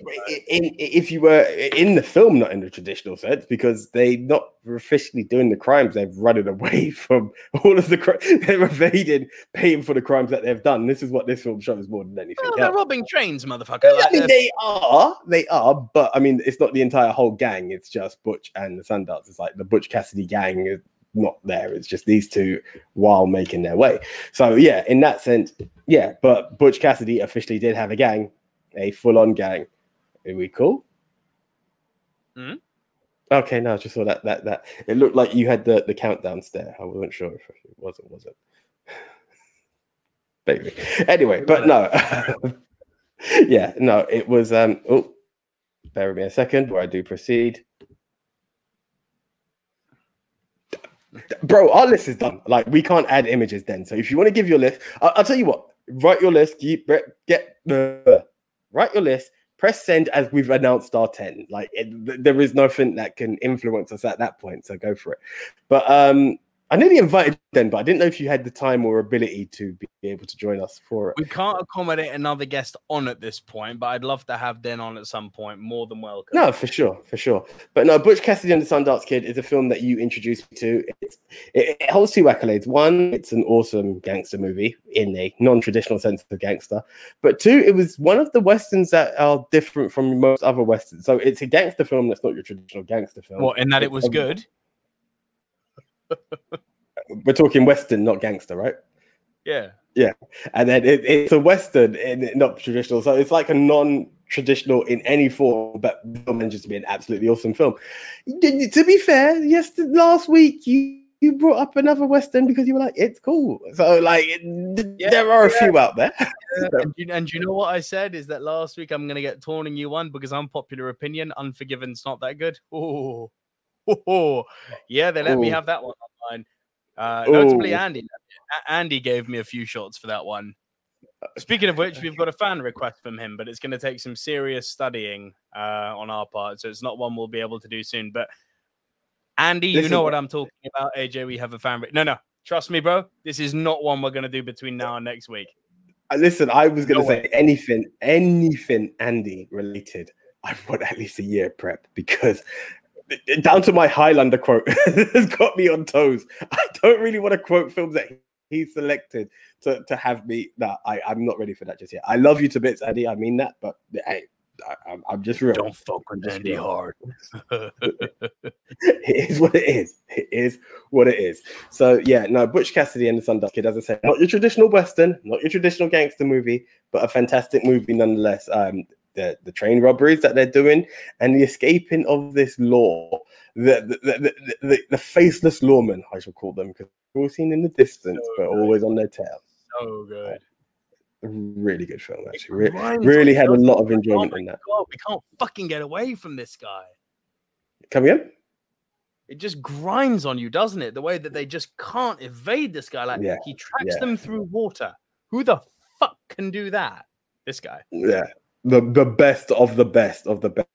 in, if you were in the film, not in the traditional sense, because they're not officially doing the crimes, they've run it away [LAUGHS] from all of the crimes. They're evading paying for the crimes that they've done. This is what this film shows more than anything well, they're robbing trains, motherfucker. I Like, mean, uh, they are, they are, but I mean, it's not the entire whole gang. It's just Butch and the Sundance. It's like the Butch Cassidy gang not there. It's just these two while making their way. So yeah, in that sense, yeah. But Butch Cassidy officially did have a gang, a full-on gang. Are we cool? Mhm. Okay, no, I just saw that that that it looked like you had the the countdown there. I wasn't sure if it was or wasn't. Baby. Anyway, but no. [LAUGHS] yeah, no, it was um oh bear with me a second where I do proceed. Bro, our list is done. Like we can't add images then. So if you want to give your list, I'll, I'll tell you what. Write your list. Keep get the write your list. Press send as we've announced our ten. Like it, there is nothing that can influence us at that point. So go for it. But um, I nearly invited then, but I didn't know if you had the time or ability to be able to join us for it. we can't accommodate another guest on at this point, but I'd love to have Den on at some point. More than welcome. No, for sure, for sure. But no, Butch Cassidy and the Sundance Kid is a film that you introduced me to. It's, it, it holds two accolades. One, it's an awesome gangster movie in a non-traditional sense of gangster. But two, it was one of the westerns that are different from most other westerns. So it's a gangster film that's not your traditional gangster film. What? In that it was good. [LAUGHS] We're talking western, not gangster, right? Yeah. Yeah. And then it, it's a western and not traditional so it's like a non-traditional in any form but still manages to be an absolutely awesome film to be fair yes last week you you brought up another western because you were like it's cool so like Yeah, there are a yeah. few out there and, you, and you know what I said is that last week I'm gonna get torn in you one because unpopular opinion, Unforgiven's not that good. Oh, oh, [LAUGHS] yeah, they let me have that one online. Uh, notably, Ooh. Andy. Andy gave me a few shots for that one. Speaking of which, [LAUGHS] we've got a fan request from him, but it's going to take some serious studying uh, on our part, so it's not one we'll be able to do soon. But Andy, you Listen, know what I'm talking about. AJ, we have a fan. Re- no, no, trust me, bro. This is not one we're going to do between now and next week. Uh, listen i was going to No say anything anything andy related I've want at least a year prep because down to my highlander quote [LAUGHS] has got me on toes i don't really want to quote films that he selected to, to have me no I, i'm not ready for that just yet i love you to bits andy i mean that but hey I, I'm, I'm just real Don't fuck with Just Andy Hart. [LAUGHS] [LAUGHS] it is what it is. It is what it is. So yeah, no, Butch Cassidy and the Sundance Kid, as I said, not your traditional western, not your traditional gangster movie, but a fantastic movie nonetheless. Um, the the train robberies that they're doing and the escaping of this law, the the the, the, faceless lawmen, I shall call them, because we're all seen in the distance, So but good. always on their tail. So good. Really good film, actually. Re- really had a lot of enjoyment in that. God, we can't fucking get away from this guy. Come again? It just grinds on you, doesn't it? The way that they just can't evade this guy. Like Yeah, he tracks yeah. them through water. Who the fuck can do that? This guy. Yeah, the the best of the best of the best.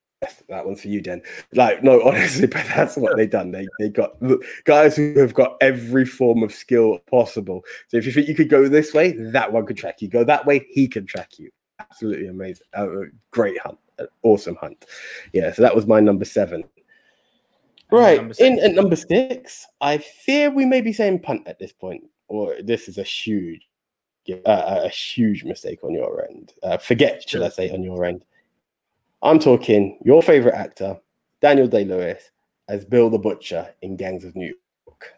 That one's for you, Den. Like, no, [LAUGHS] honestly, but that's what they done. They they got look, guys who have got every form of skill possible. So if you think you could go this way, that one could track you. Go that way, he can track you. Absolutely amazing. Uh, great hunt. an awesome hunt. Yeah, so that was my number seven. Right, number in at number six, I fear we may be saying punt at this point, or this is a huge, uh, a huge mistake on your end. Uh, forget, should I say, on your end. I'm talking your favorite actor, Daniel Day Lewis, as Bill the Butcher in Gangs of New York.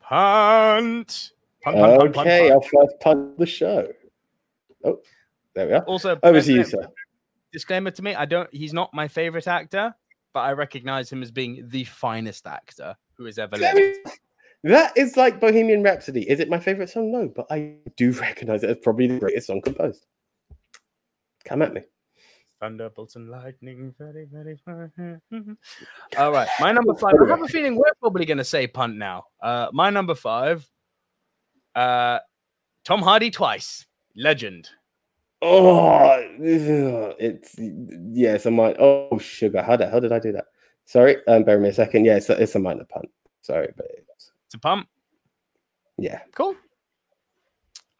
Punt. Punt, punt, okay, punt. our first punt of the show. Oh, there we are. Also, Over to you, sir. Disclaimer to me: I don't. He's not my favorite actor, but I recognize him as being the finest actor who has ever lived. It. That is like Bohemian Rhapsody. Is it my favorite song? No, but I do [LAUGHS] recognize it as probably the greatest song composed. Come at me. Thunderbolts and lightning, very, very [LAUGHS] far. All right, my number five. I have a feeling we're probably going to say punt now. Uh, my number five, uh, Tom Hardy twice, legend. Oh, it's yes, I might. Oh, sugar. How did how did I do that? Sorry, um, bear me a second. Yeah, it's a, it's a minor punt. Sorry, but It's pump. yeah. Cool.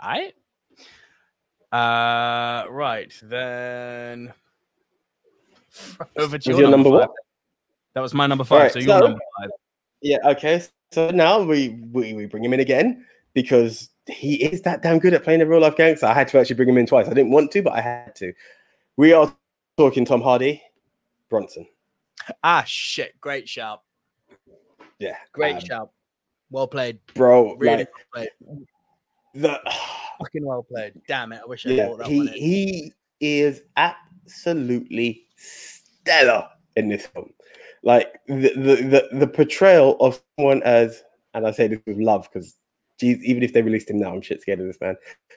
All right. Uh, right then. Over to your, your number five. what? That was my number five. Alright, so your so- number five. Yeah, okay. So now we, we we bring him in again because he is that damn good at playing a real life gangster. I had to actually bring him in twice. I didn't want to, but I had to. We are talking Tom Hardy, Bronson. Ah, shit! Great shout. Yeah, Great um, shout. Well played. bro. Really like, well played. the [SIGHS] Fucking well played. Damn it! I wish I yeah, thought that he he is absolutely stellar in this film. Like the the the, the portrayal of someone as, and I say this with love because, geez, even if they released him now, I'm shit scared of this man.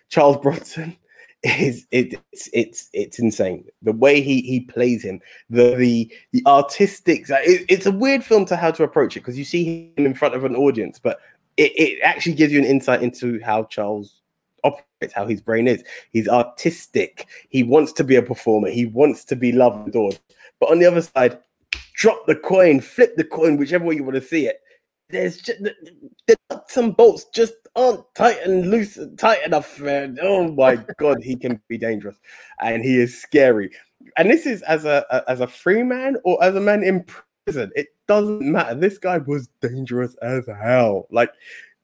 Charles Bronson is it, it's it's it's insane. The way he he plays him the the the artistic it, it's a weird film to how to approach it because you see him in front of an audience but it, it actually gives you an insight into how charles operates how his brain is. He's artistic. He wants to be a performer. He wants to be loved and adored. But on the other side drop the coin flip the coin whichever way you want to see it. There's just the, the nuts and bolts just aren't tight and loose tight enough man. Oh my god he can be dangerous. And he is scary. And this is as a, a as a free man or as a man in prison. It doesn't matter. This guy was dangerous as hell. Like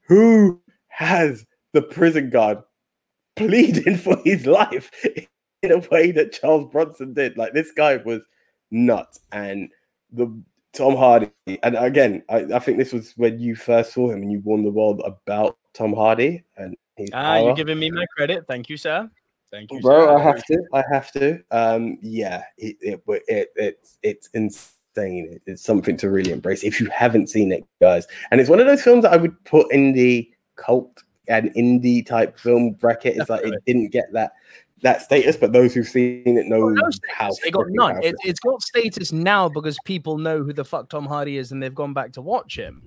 who has the prison guard pleading [LAUGHS] for his life in a way that Charles Bronson did. Like this guy was nuts, and the Tom Hardy. And again, I, I think this was when you first saw him and you warned the world about Tom Hardy and Ah, power. you're giving me my credit. Thank you, sir. Thank you, Bro, sir. I have to. I have to. Um, yeah, it, it, it, it's it's insane. It- It's something to really embrace if you haven't seen it, guys. And it's one of those films that I would put in the cult and indie type film bracket. It's like it didn't get that that status, but those who've seen it know No how. It got none. It, it's got status now because people know who the fuck Tom Hardy is and they've gone back to watch him.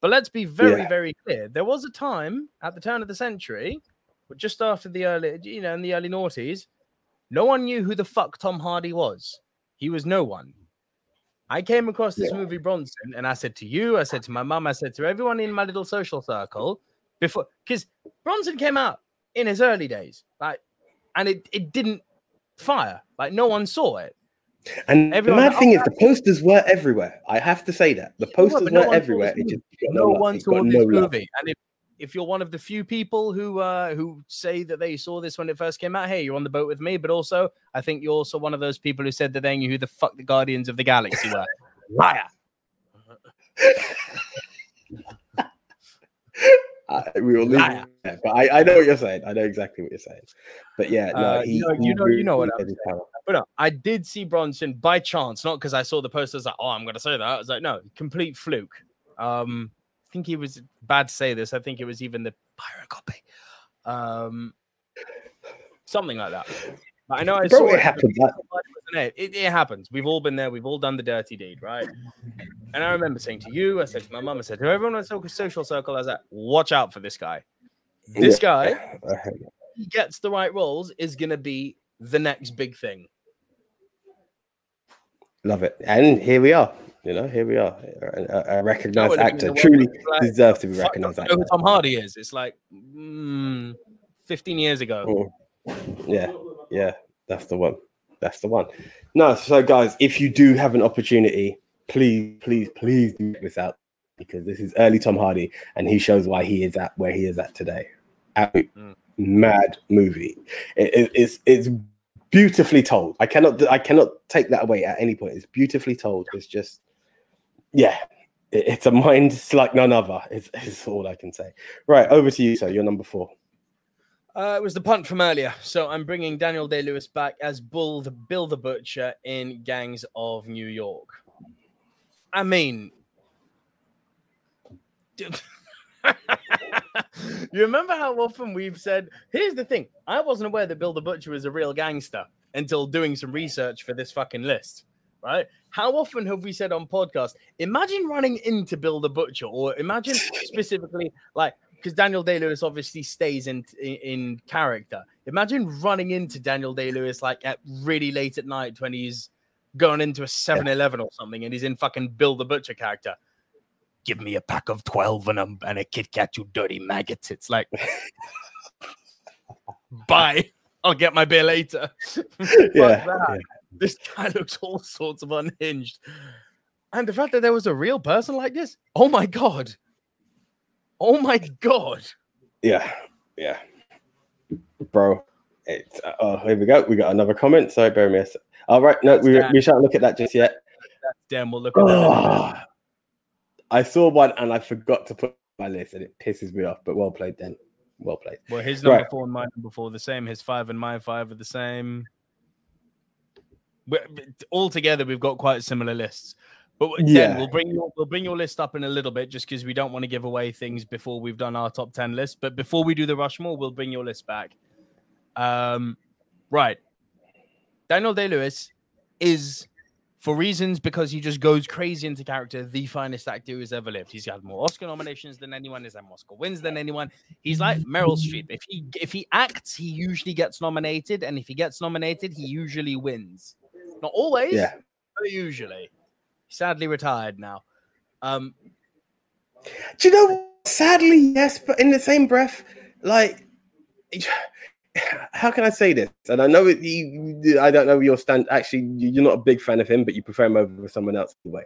But let's be very, Yeah. very clear. There was a time at the turn of the century, but just after the early, you know, in the early noughties, no one knew who the fuck Tom Hardy was. He was no one. I came across this Yeah. movie Bronson, and I said to you, I said to my mum, I said to everyone in my little social circle before, because Bronson came out in his early days, like, and it, it didn't fire. Like no one saw it. And Everyone- the mad oh, thing is, the posters were everywhere. I have to say that the posters but no were everywhere. Just. No one saw this no love. movie, and if if you're one of the few people who uh who say that they saw this when it first came out, hey, you're on the boat with me. But also, I think you're also one of those people who said that they knew who the fuck the Guardians of the Galaxy were. [LAUGHS] Liar. [LAUGHS] Uh, we will leave there, but I, I know what you're saying. I know exactly what you're saying. But yeah, no, Uh, he, you know- you know- you know what I'm his power. But no, I did see Bronson by chance, not because I saw the posters like, oh, I'm gonna say that. I was like, no, complete fluke. Um, I think he was bad to say this. I think it was even the pirate copy. Um, something like that. But I know I Bro, saw it happened. That, [LAUGHS] It, it, it happens. We've all been there. We've all done the dirty deed, right? And I remember saying to you, I said to my mum, I said to everyone in the social- circle, I was like, watch out for this guy. This Yeah. guy, I heard it. he gets the right roles, is going to be the next big thing. love it, and here we are. You know, here we are. A, a- recognized in actor, truly like, deserves to be recognized. I know who Actor. Tom Hardy is. It's like mm, 15 years ago. Mm. Yeah, yeah, that's the one. That's the one. No, so guys, if you do have an opportunity, please, please, please do check this out because this is early Tom Hardy, and he shows why he is at where he is at today. Mm. mad movie. It- it- it's it's beautifully told. I cannot I cannot take that away at any point. It's beautifully told. It's just yeah. it- It's a mind like none other. It's, it's all I can say. Right, over to you, sir. You're number four. Uh, it was the punt from earlier. So I'm bringing Daniel Day Lewis back as Bull the Bill the Butcher in Gangs of New York. I mean, [LAUGHS] you remember how often we've said, here's the thing I wasn't aware that Bill the Butcher was a real gangster until doing some research for this fucking list, right? How often have we said on podcast, imagine running into Bill the Butcher, or imagine specifically like because Daniel Day Lewis obviously stays in, in in character. Imagine running into Daniel Day Lewis like at really late at night when he's going into a 7-Eleven or something and he's in fucking Bill the Butcher character. Give me a pack of 12 and a, and a Kit Kat, you dirty maggots. It's like, [LAUGHS] bye. I'll get my beer later. [LAUGHS] Yeah, that. yeah. This guy looks all sorts of unhinged. And the fact that there was a real person like this, oh my God. Oh my God. Yeah, yeah, bro. It's, uh, oh, here we go. We got another comment. Sorry, bear me. All right, no, we, we shan't look at that just yet. Damn, we'll look at that. in a minute. Oh, I saw one and I forgot to put my list, and it pisses me off. But well played, then. Well played. Well, his number Right. four and my number four the same. His five and my five are the same. We're, all together, we've got quite similar lists. But Yeah. we'll bring your we'll bring your list up in a little bit, just because we don't want to give away things before we've done our top ten list. But before we do the Rushmore, we'll bring your list back. Um, right. Daniel Day Lewis is, for reasons because he just goes crazy into character, the finest actor who's ever lived. He's had more Oscar nominations than anyone. He's had more Oscar wins than anyone. He's like Meryl Streep. If he if he acts, he usually gets nominated, and if he gets nominated, he usually wins. Not always, Yeah. but usually. Sadly retired now. Um, Do you know? Sadly, yes, but in the same breath, like, how can I say this? And I know you, I don't know your stand. Actually, you- you're not a big fan of him, but you prefer him over someone else anyway.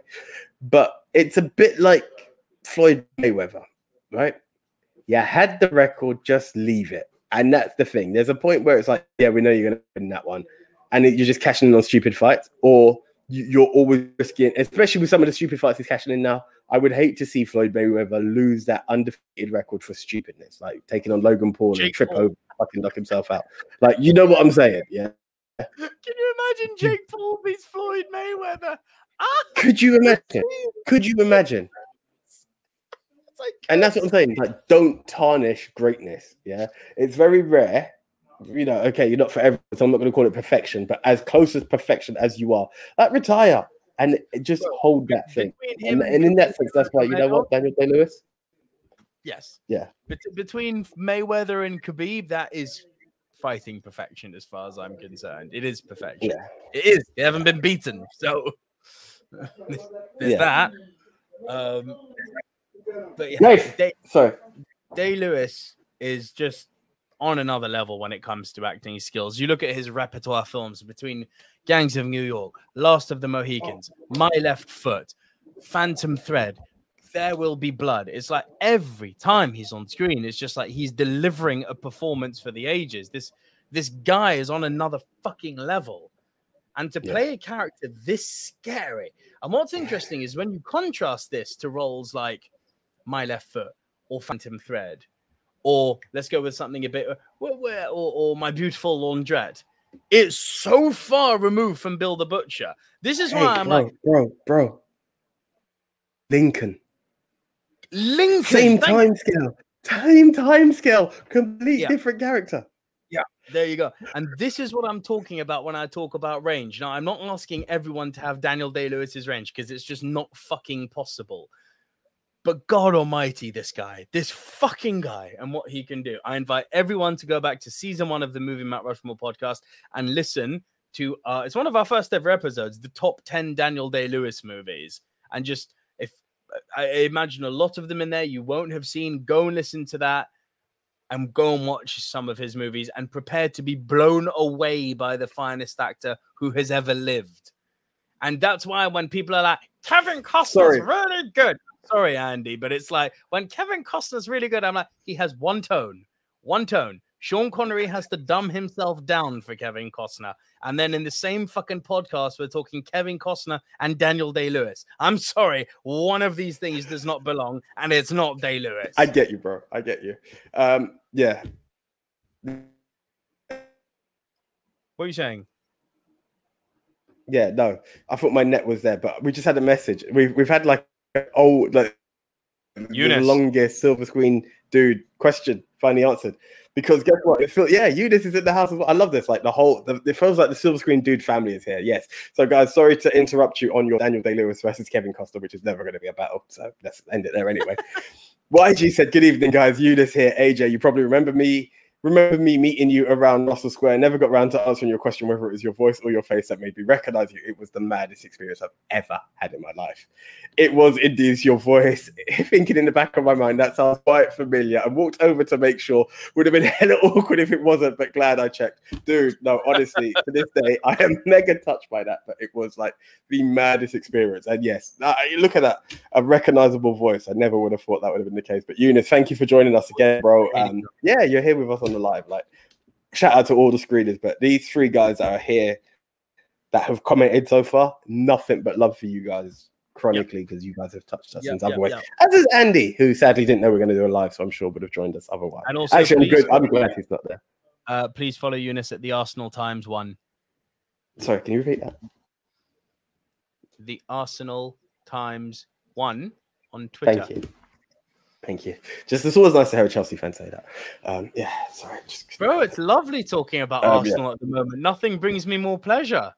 But it's a bit like Floyd Mayweather, right? You had the record, just leave it. And that's the thing. There's a point where it's like, yeah, we know you're going to win that one. And you're just cashing in on stupid fights, or you're always risking, especially with some of the stupid fights he's cashing in now. I would hate to see Floyd Mayweather lose that undefeated record for stupidness, like taking on Logan Paul and trip Paul. over, fucking knock himself out. Like, you know what I'm saying? Yeah. can you imagine Jake Paul beats Floyd Mayweather? Ah, Could you imagine? Could you imagine? like, And that's what I'm saying. Like, don't tarnish greatness. Yeah, it's very rare. You know, okay, you're not for everyone, so I'm not going to call it perfection, but as close as perfection as you are, like retire and just Bro, hold that thing. And, and in that sense, that's why you know what, Daniel Day Lewis. Yes. Yeah. Bet- between Mayweather and Khabib, that is fighting perfection as far as I'm concerned. It is perfection. Yeah, It is. They haven't been beaten. So [LAUGHS] there's Yeah. that. Um, but yeah, Nice. Day, so Day Lewis is just on another level when it comes to acting skills. You look at his repertoire films between Gangs of New York, Last of the Mohicans, oh. My Left Foot, Phantom Thread, There Will Be Blood. It's like every time he's on screen, it's just like he's delivering a performance for the ages. This this guy is on another fucking level. And to Yeah. play a character this scary. And what's interesting is when you contrast this to roles like My Left Foot or Phantom Thread, or let's go with something a bit, or, or, My Beautiful Laundrette. It's so far removed from Bill the Butcher. This is why hey, I'm bro, like, bro, bro, Lincoln, Lincoln. same time scale, same time scale, complete Yeah. different character. Yeah, there you go. And this is what I'm talking about when I talk about range. Now, I'm not asking everyone to have Daniel Day Lewis's range because it's just not fucking possible. But God Almighty, this guy, this fucking guy, and what he can do. I invite everyone to go back to season one of the Movie Matt Rushmore podcast and listen to. Uh, it's one of our first ever episodes, the top ten Daniel Day Lewis movies, and just if I imagine a lot of them in there you won't have seen, go and listen to that and go and watch some of his movies and prepare to be blown away by the finest actor who has ever lived. And that's why when people are like, Kevin Costner's really good. Sorry, Andy, but it's like when Kevin Costner's really good, I'm like, he has one tone, one tone. Sean Connery has to dumb himself down for Kevin Costner. And then in the same fucking podcast, we're talking Kevin Costner and Daniel Day Lewis. I'm sorry, one of these things does not belong, and it's not Day Lewis. I get you, bro. I get you. Um, yeah. what are you saying? Yeah, no. I thought my net was there, but we just had a message. We've we've had like oh like the longest silver screen dude question finally answered. Because guess what? It feels, yeah, Eunice is in the house as well. I love this. Like the whole, the, it feels like the silver screen dude family is here. Yes. So, guys, sorry to interrupt you on your Daniel Day Lewis versus Kevin Costner, which is never going to be a battle. So let's end it there anyway. [LAUGHS] YG said, "Good evening, guys. Eunice here. AJ, you probably remember me. Remember me meeting you around Russell Square. Never got around to answering your question whether it was your voice or your face that made me recognize you. It was the maddest experience I've ever had in my life. It was indeed your voice. [LAUGHS] Thinking in the back of my mind, that sounds quite familiar. I walked over to make sure. Would have been [LAUGHS] hella awkward if it wasn't, but glad I checked. Dude, no, honestly, to this day, I am [LAUGHS] mega touched by that. But it was like the maddest experience. And yes, look at that. A recognizable voice. I never would have thought that would have been the case. But Eunice, thank you for joining us again, bro. Um, yeah, you're here with us on the live. Like, shout out to all the screeners. But these three guys that are here that have commented so far, nothing but love for you guys chronically because you guys have touched us Yep, in other yep, yep. As is Andy, who sadly didn't know we are going to do a live, so I'm sure would have joined us otherwise. And also, Actually, I'm good. I'm glad he's not there. uh, please follow Eunice at the Arsenal Times one. Sorry, can you repeat that? The Arsenal Times one on Twitter. Thank you. Thank you. Just it's always nice to hear a Chelsea fan say that. Um, yeah, sorry. Just, Bro, it's lovely talking about Um, yeah. Arsenal at the moment. Nothing brings me more pleasure.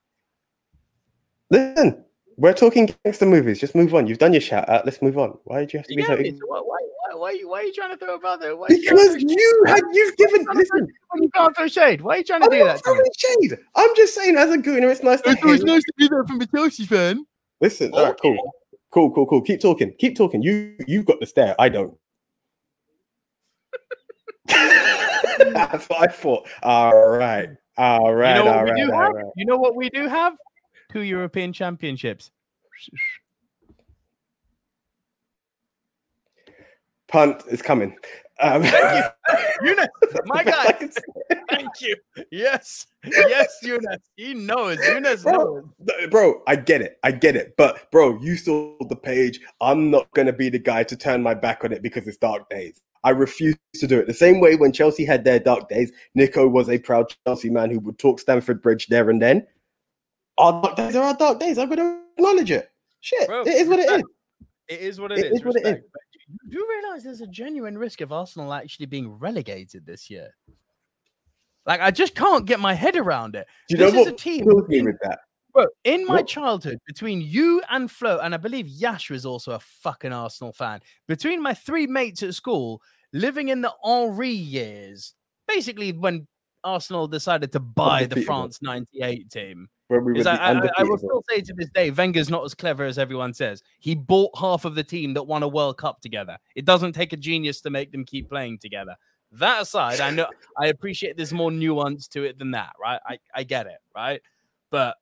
Listen, we're talking gangster movies. Just move on. You've done your shout out. Let's move on. Why did you have to be Yeah, so? it's- why, why, why, why, why are you trying to throw about there? Why are you Because you had you've given. Listen, you can't throw shade. Why are you trying to I'm do not that? to throwing shade. I'm just saying, as a gooner, it's nice to hear. to be there from a Chelsea fan. Listen, all right, cool, cool, cool, cool. Keep talking. Keep talking. You you've got the stare. I don't. That's what I thought. All right. All right. you know what all we do have? right. You know what we do have? Two European championships. Punt is coming. Um, [LAUGHS] Thank you, [LAUGHS] Eunice, my guy. Thank you. Yes, yes, Eunice. He knows. Eunice knows. Bro, th- bro, I get it. I get it. But bro, you saw the page. I'm not gonna be the guy to turn my back on it because it's dark days. I refuse to do it. The same way when Chelsea had their dark days, Nico was a proud Chelsea man who would talk Stamford Bridge there and then. Our dark days are our dark days. I'm gonna acknowledge it. Shit, Bro, it is what it is. It is what It it is. is what it is. But You realize there's a genuine risk of Arsenal actually being relegated this year. Like I just can't get my head around it. Do you This know is what a team in- with that? Bro, in my What? childhood, between you and Flo, and I believe Yash was also a fucking Arsenal fan, between my three mates at school, living in the Henri years, basically when Arsenal decided to buy the France 98 team. When we Is I, I, I- will still say to this day, Wenger's not as clever as everyone says. He bought half of the team that won a World Cup together. It doesn't take a genius to make them keep playing together. That aside, I know [LAUGHS] I appreciate there's more nuance to it than that, right? I, I get it, right? But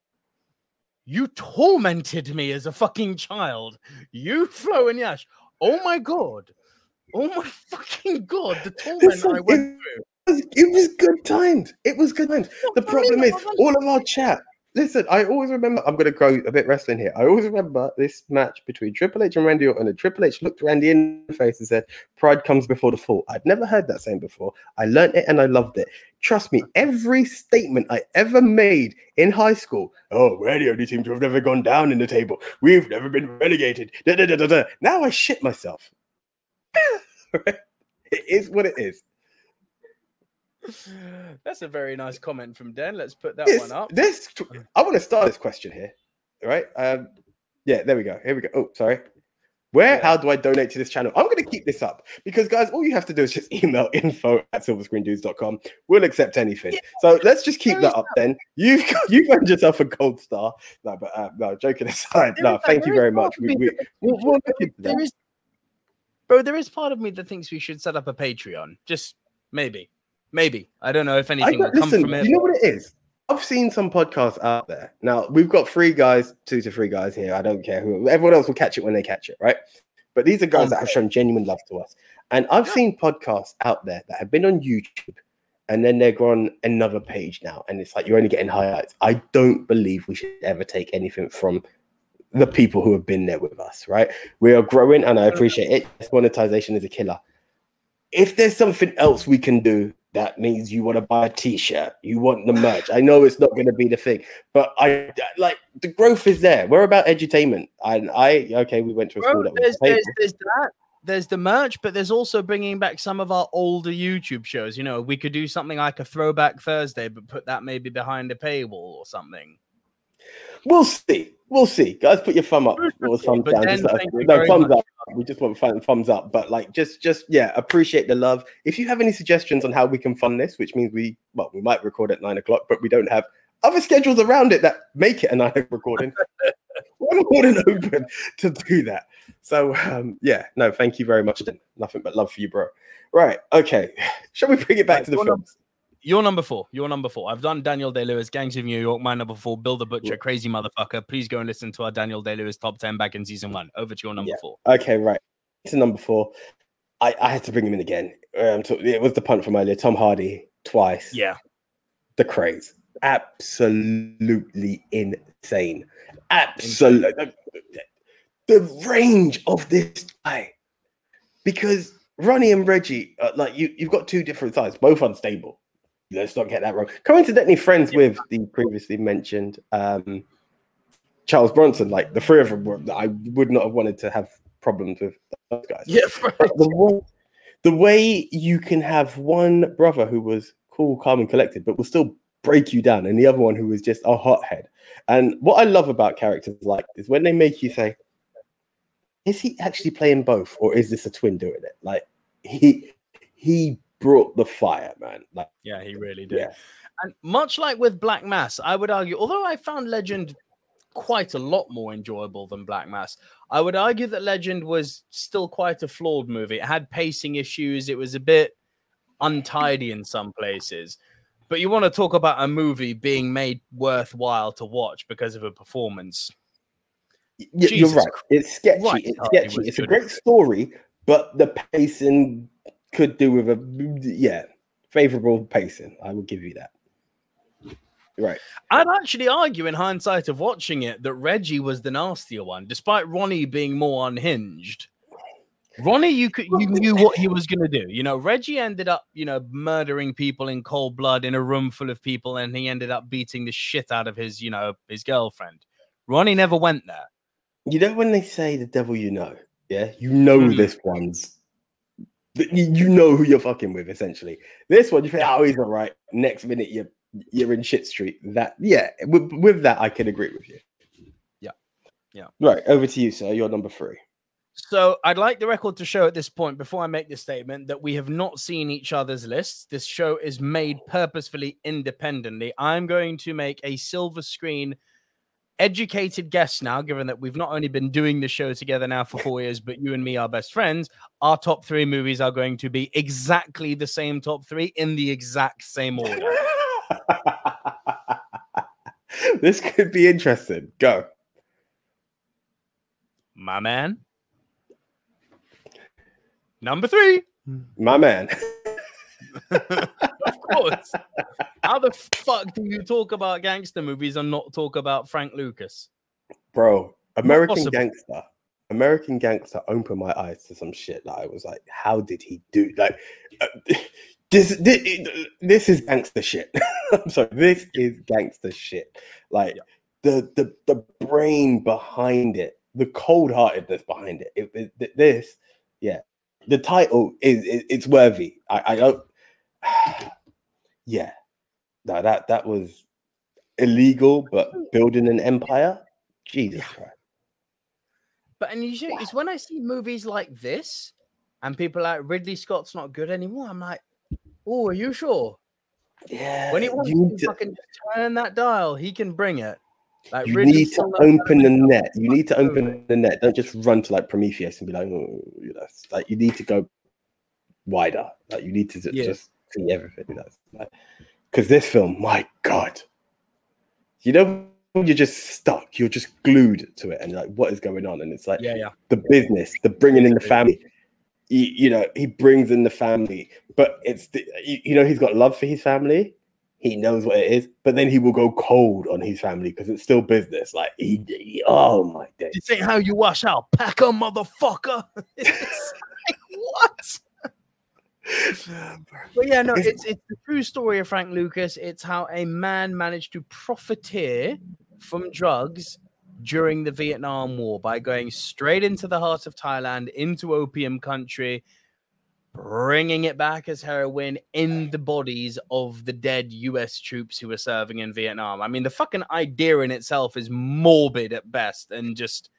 you tormented me as a fucking child. You, Flo, and Yash. Oh my god. Oh my fucking god. The torment Listen, I went it- through. It was- it was good times. It was good times. The problem is, all of our chat. Listen, I always remember. I'm going to go a bit wrestling here. I always remember this match between Triple H and Randy Orton. And Triple H looked Randy in the face and said, "Pride comes before the fall." I'd never heard that saying before. I learned it and I loved it. Trust me, every statement I ever made in high school. Oh, we're the only team to have never gone down in the table. We've never been relegated. Da, da, da. Now I shit myself. [LAUGHS] it is what it is. That's a very nice comment from Den. Let's put that this, one up. this I want to start this question here. All right. Um, yeah, there we go. Here we go. Oh, sorry. Where, Yeah. how do I donate to this channel? I'm going to keep this up because, guys, all you have to do is just [LAUGHS] email info at silverscreendudes.com. We'll accept anything. So let's just keep There that is up then. You've got, you've earned yourself a gold star. No, but uh, no, joking aside. There No, is- thank you very much. We, we, that- we'll, we'll look into There that. is, bro. There is part of me that thinks we should set up a Patreon. Just maybe, maybe. I don't know if anything will come listen, from it. you know what it is? I've seen some podcasts out there. Now we've got three guys, two to three guys here. I don't care who. Everyone else will catch it when they catch it, right? But these are guys that have shown genuine love to us. And I've seen podcasts out there that have been on YouTube and then they're on another page now. And it's like you're only getting highlights. I don't believe we should ever take anything from the people who have been there with us, right? We are growing and I appreciate it. Monetization is a killer. If there's something else we can do, that means you want to buy a t-shirt, you want the merch. I know it's not going to be the thing, but I like the growth is there. We're about edutainment. And I okay, we went to a school that there's, there's, there's that. There's the merch, but there's also bringing back some of our older YouTube shows. You know, we could do something like a throwback Thursday, but put that maybe behind a paywall or something. We'll see. We'll see. Guys, put your thumb up or thumb down. Just let us- thank you no, thumbs much. up. We just want thumbs up. But like, just, just yeah, appreciate the love. If you have any suggestions on how we can fund this, which means we, well, we might record at nine o'clock, but we don't have other schedules around it that make it a nine o'clock recording. [LAUGHS] We're more than open to do that. So um, yeah, no, thank you very much. Nothing but love for you, bro. Right. Okay. [SIGHS] Shall we bring it back Right, to the films? You're number four. You're number four. I've done Daniel Day Lewis, Gangs of New York, my number four, Bill the Butcher, Crazy Motherfucker. Please go and listen to our Daniel Day Lewis top 10 back in season one. Over to your number Yeah. four. Okay, right. To number four. I, I had to bring him in again. Um, so it was the punt from earlier. Tom Hardy twice. Yeah. The craze. Absolutely insane. Absolutely. The range of this guy. Because Ronnie and Reggie, uh, like you, you've got two different sides, both unstable. Let's not get that wrong. Coincidentally, friends with the previously mentioned um, Charles Bronson. Like the three of them, were, I would not have wanted to have problems with those guys. Yeah, [LAUGHS] right. The way, the way you can have one brother who was cool, calm, and collected, but will still break you down, and the other one who was just a hothead. And what I love about characters like this, when they make you say, "Is he actually playing both, or is this a twin doing it?" Like he he brought the fire, man. Like Yeah, he [LAUGHS] really did. yeah, And much like with Black Mass, I would argue, although I found Legend quite a lot more enjoyable than Black Mass, I would argue that Legend was still quite a flawed movie. It had pacing issues, it was a bit untidy in some places. But you want to talk about a movie being made worthwhile to watch because of a performance. Y- you're right. It's sketchy. Right, It's sketchy. It's a great story, but the pacing could do with a yeah favorable pacing. I will give you that. Right. I'd actually argue, in hindsight of watching it, that Reggie was the nastier one, despite Ronnie being more unhinged. Ronnie, you could you knew what he was going to do. You know, Reggie ended up, you know, murdering people in cold blood in a room full of people, and he ended up beating the shit out of his, you know, his girlfriend. Ronnie never went there. You know when they say the devil you know, yeah, you know Mhm. this one's you you know who you're fucking with essentially. This one you think, oh, he's all right. Next minute you're you're in shit street. That yeah, with, with that I can agree with you. Yeah. Yeah. Right, over to you, sir. You're number three. So I'd like the record to show at this point, before I make this statement, that we have not seen each other's lists. This show is made purposefully independently. I'm going to make a silver screen educated guess now, given that we've not only been doing the show together now for four years, but you and me are best friends. Our top three movies are going to be exactly the same top three in the exact same order. [LAUGHS] this could be interesting. Go. My man. Number three. My man. [LAUGHS] [LAUGHS] Of course. How the fuck do you talk about gangster movies and not talk about Frank Lucas? Bro, American. Gangster. American Gangster opened my eyes to some shit that I was like, how did he do like uh, [LAUGHS] this, this this is gangster shit. [LAUGHS] I'm sorry, this is gangster shit. Like Yeah. the the the brain behind it, the cold-heartedness behind it. It- it- this, yeah. The title is, is it's worthy. I, I don't [SIGHS] yeah. No, that that was illegal, but building an empire, Jesus Christ. But and you see, it's when I see movies like this and people are like Ridley Scott's not good anymore. I'm like, oh, are you sure? Yeah, When he wants you to fucking turn that dial, he can bring it. Like you Ridley need to still knows how to open the net. You need to open movie. the net. Don't just run to like Prometheus and be like, oh, you know, like you need to go wider. Like you need to ju- Yeah. just see everything. That's like because this film, my God, you know, you're just stuck, you're just glued to it, and like, what is going on? And it's like, Yeah, yeah. the business, the bringing in the family. You, you know, he brings in the family, but it's the, you, you know he's got love for his family. He knows what it is, but then he will go cold on his family because it's still business. Like he, he- oh my days. This ain't how you wash out, packer, motherfucker. [LAUGHS] Like, what? But yeah, no, it's it's the true story of Frank Lucas. It's how a man managed to profiteer from drugs during the Vietnam War by going straight into the heart of Thailand, into opium country, bringing it back as heroin in the bodies of the dead US troops who were serving in Vietnam. I mean, the fucking idea in itself is morbid at best and just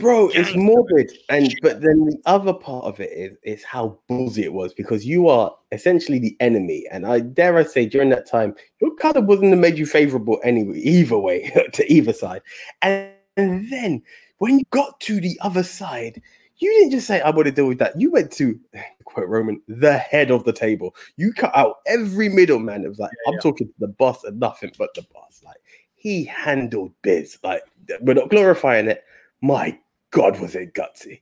bro it's morbid and but then the other part of it is is how ballsy it was because you are essentially the enemy and i dare i say during that time your color wasn't made you favorable anyway either way [LAUGHS] to either side. And, and then when you got to the other side you didn't just say i want to deal with that. You went to [LAUGHS] quote roman the head of the table. You cut out every middleman. It was like i'm talking to the boss and nothing but the boss. Like he handled biz. Like we're not glorifying it. My God, was it gutsy?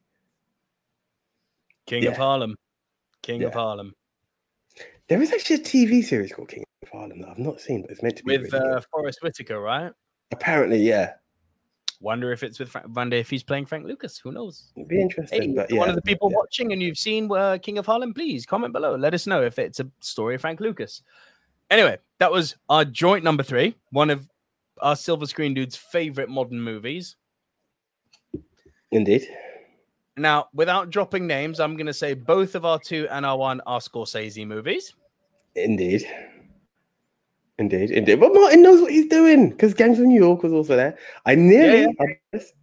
King of Harlem. King of Harlem. There is actually a TV series called King of Harlem that I've not seen, but it's meant to be With really uh. Forest Whitaker, right? apparently, yeah. Wonder if it's with Frank, wonder if he's playing Frank Lucas. Who knows? It'd be interesting, Hey, but yeah, one of the people yeah. watching and you've seen uh, King of Harlem, please comment below. Let us know if it's a story of Frank Lucas. Anyway, that was our joint number three, one of our Silver Screen Dude's favorite modern movies. Indeed. Now, without dropping names, I'm going to say both of our two and our one are Scorsese movies. Indeed. Indeed, indeed. But Martin knows what he's doing because Gangs of New York was also there. I nearly, I just-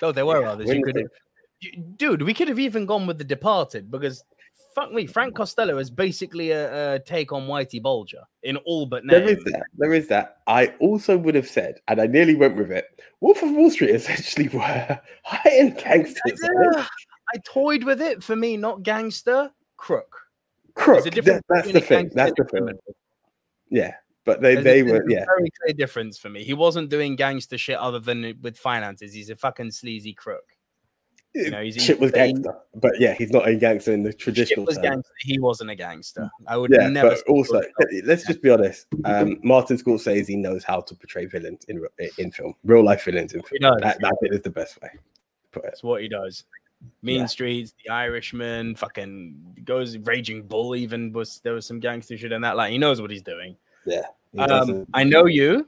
Oh, there were Yeah, others. You could have, dude. We could have even gone with The Departed because, fuck me, Frank Costello is basically a, a take on Whitey Bulger in all but name. there is that. There is that. I also would have said, and I nearly went with it. Wolf of Wall Street [LAUGHS] essentially were high-end [LAUGHS] gangsters. Yeah, I toyed with it. For me, not gangster, crook. Crook. There's a difference that- that's the thing. That's the thing. Yeah, but they There's they were a yeah. very clear difference for me. He wasn't doing gangster shit other than with finances. He's a fucking sleazy crook. You know, he's shit was gangster, but yeah, he's not a gangster in the traditional was term. gangster. He wasn't a gangster. I would Yeah, never. but also let's just be honest. Um, Martin Scorsese knows how to portray villains in in film, real life villains in He film. does. That, is the best way. to Put it. That's what he does. Mean Yeah. Streets, The Irishman, fucking goes Raging Bull. Even was there was some gangster shit in that. Like he knows what he's doing. Yeah, he Um, I know you,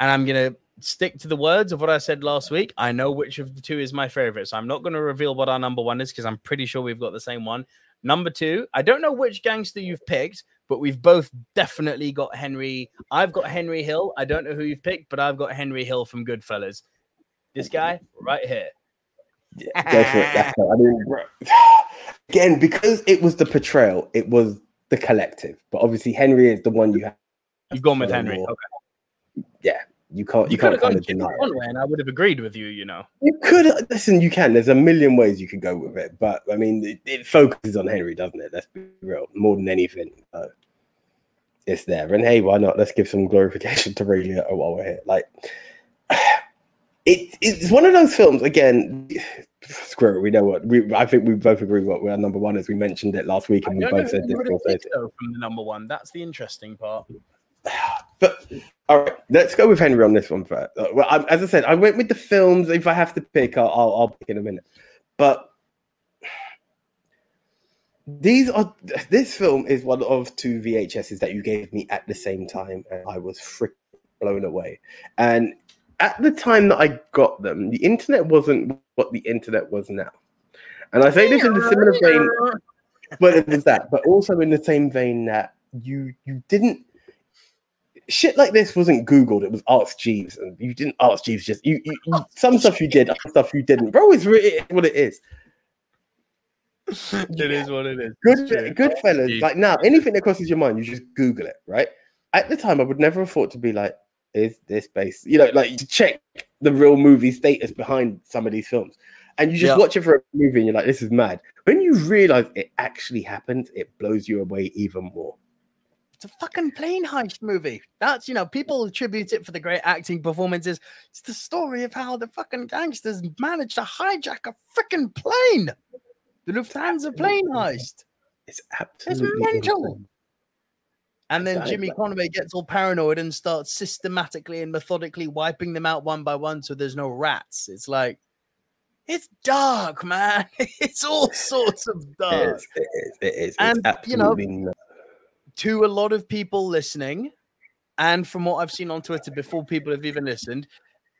and I'm gonna stick to the words of what I said last week. I know which of the two is my favorite, so I'm not going to reveal what our number one is because I'm pretty sure we've got the same one. Number two, I don't know which gangster you've picked, but we've both definitely got Henry. I've got Henry Hill. I don't know who you've picked, but I've got Henry Hill from Goodfellas. This guy right here. Yeah, go for it. That's I mean, [LAUGHS] again, because it was the portrayal, it was the collective. But obviously, Henry is the one you have. You've gone with Henry. Okay. Yeah, you can't. You, You can't kind of deny. it. And I would have agreed with you. You know. You could listen. You can. There's a million ways you could go with it, but I mean, it, it focuses on Henry, doesn't it? Let's be real. More than anything, so it's there. And hey, why not? Let's give some glorification to Ray Liotta while we're here. Like, [SIGHS] it, it's one of those films. Again, [SIGHS] screw it. We know what we. I think we both agree what we our number one is. We mentioned it last week, I and we both said this. would have before, picked, though, from the number one. That's the interesting part. [SIGHS] But all right, let's go with Henry on this one first. Uh, Well, I, as I said, I went with the films. If I have to pick, I'll, I'll, I'll pick in a minute. But these are this film is one of two VHSs that you gave me at the same time, and I was freaking blown away. And at the time that I got them, the internet wasn't what the internet was now. And I say this in the similar vein well, it was that, but also in the same vein that you you didn't shit like this wasn't googled. It was Ask Jeeves, and you didn't ask Jeeves. Just you, you, you some stuff you did, other stuff you didn't. Bro, it's really what it is. it is what it is. [LAUGHS] Good, good fellas. Like now, anything that crosses your mind, you just Google it, right? At the time, I would never have thought to be like, "Is this based?" You know, like to check the real movie status behind some of these films. and you just Yeah. watch it for a movie and you're like, this is mad. When you realize it actually happens, it blows you away even more. It's a fucking plane heist movie. That's you know, people attribute it for the great acting performances. It's the story of how the fucking gangsters managed to hijack a freaking plane. The Lufthansa plane heist. It's absolutely it's mental. insane. And then Jimmy Conway gets all paranoid and starts systematically and methodically wiping them out one by one so there's no rats. It's like it's dark, man. [LAUGHS] It's all sorts of dark. is. It is. It is. And, it's you know, nuts. To a lot of people listening, and from what I've seen on Twitter before people have even listened,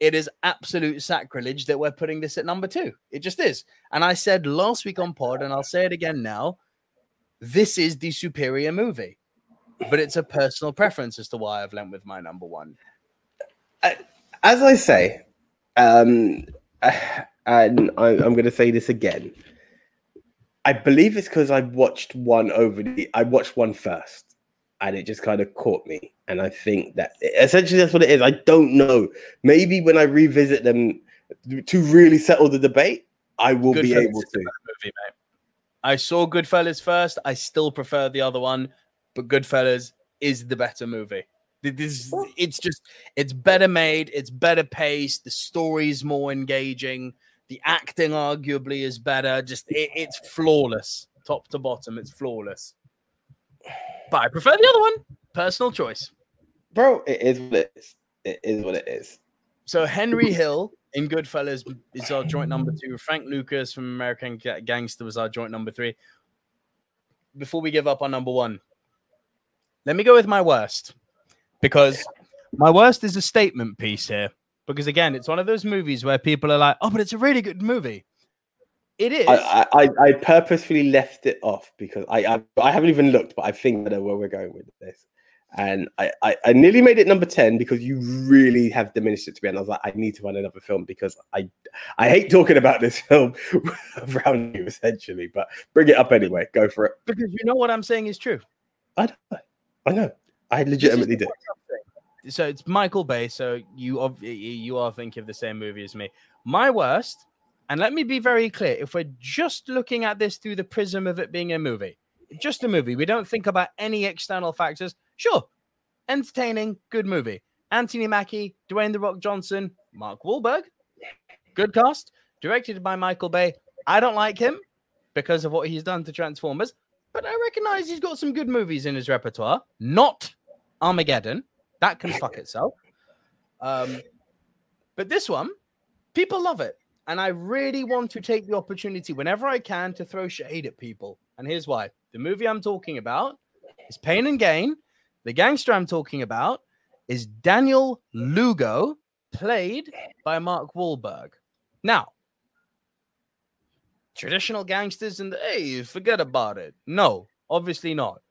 it is absolute sacrilege that we're putting this at number two. It just is. And I said last week on pod, and I'll say it again now this is the superior movie. But it's a personal preference as to why I've lent with my number one. as I say, um, [SIGHS] and I, I'm going to say this again. I believe it's because I watched one over the. I watched one first, and it just kind of caught me. And I think that essentially that's what it is. I don't know. Maybe when I revisit them to really settle the debate, I will be able to. movie, mate. I saw Goodfellas first. I still prefer the other one, but Goodfellas is the better movie. This, it's just, it's better made, it's better paced, the story's more engaging, the acting arguably is better. Just, it, it's flawless, top to bottom. It's flawless. But I prefer the other one. Personal choice. Bro, it is what it is. It is what it is. So Henry Hill in Goodfellas is our joint number two. Frank Lucas from American Gangster was our joint number three. Before we give up on number one, let me go with my worst because my worst is a statement piece here. Because again, it's one of those movies where people are like, "Oh, but it's a really good movie." It is. I, I, I- purposefully left it off because I, I I haven't even looked, but I think I know where we're going with this. And I, I, I nearly made it number 10 because you really have diminished it to me. And I was like, I need to find another film because I I hate talking about this [LAUGHS] film [LAUGHS] around you essentially, but bring it up anyway. Go for it. because you know what I'm saying is true. I know. I know. I legitimately do. So it's Michael Bay. So you you are thinking of the same movie as me. My worst, and let me be very clear: if we're just looking at this through the prism of it being a movie, just a movie, we don't think about any external factors. Sure, entertaining, good movie. Anthony Mackie, Dwayne the Rock Johnson, Mark Wahlberg, good cast. Directed by Michael Bay. I don't like him because of what he's done to Transformers, but I recognize he's got some good movies in his repertoire. Not Armageddon. That can fuck [LAUGHS] itself. Um, but this one, people love it. And I really want to take the opportunity whenever I can to throw shade at people. And here's why the movie I'm talking about is Pain and Gain. The gangster I'm talking about is Daniel Lugo, played by Mark Wahlberg. Now, traditional gangsters and hey, forget about it. No, obviously not.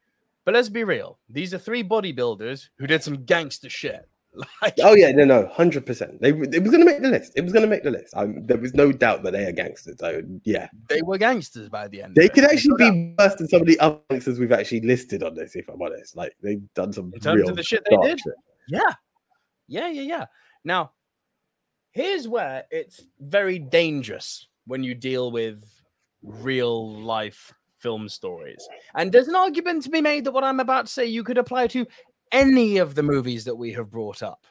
But let's be real. These are three bodybuilders who did some gangster shit. [LAUGHS] Like, Oh yeah, no, no, hundred percent. They it was gonna make the list. It was gonna make the list. Um, there was no doubt that they are gangsters. So yeah, they were gangsters by the end. they could actually be worse than some of the other gangsters we've actually listed on this. If I'm honest, like they've done some in terms real of the shit they did. shit. Yeah. Yeah, yeah, yeah. Now, here's where it's very dangerous when you deal with real life film stories. And there's an argument to be made that what I'm about to say you could apply to any of the movies that we have brought up.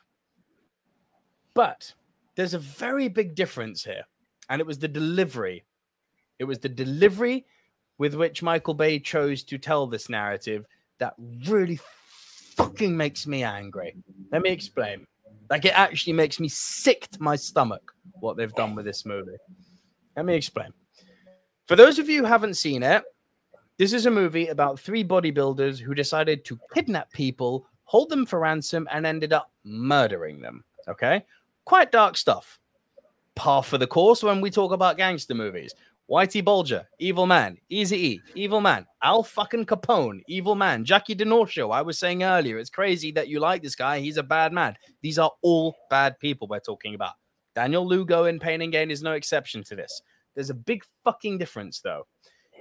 But there's a very big difference here. And it was the delivery. It was the delivery with which Michael Bay chose to tell this narrative that really fucking makes me angry. Let me explain. Like it actually makes me sick to my stomach what they've done with this movie. Let me explain. For those of you who haven't seen it, this is a movie about three bodybuilders who decided to kidnap people, hold them for ransom, and ended up murdering them. Okay? Quite dark stuff. Par for the course when we talk about gangster movies. Whitey Bulger, evil man. Easy E, evil man. Al fucking Capone, evil man. Jackie DiNorscio, I was saying earlier, it's crazy that you like this guy. He's a bad man. These are all bad people we're talking about. Daniel Lugo in Pain and Gain is no exception to this. There's a big fucking difference, though.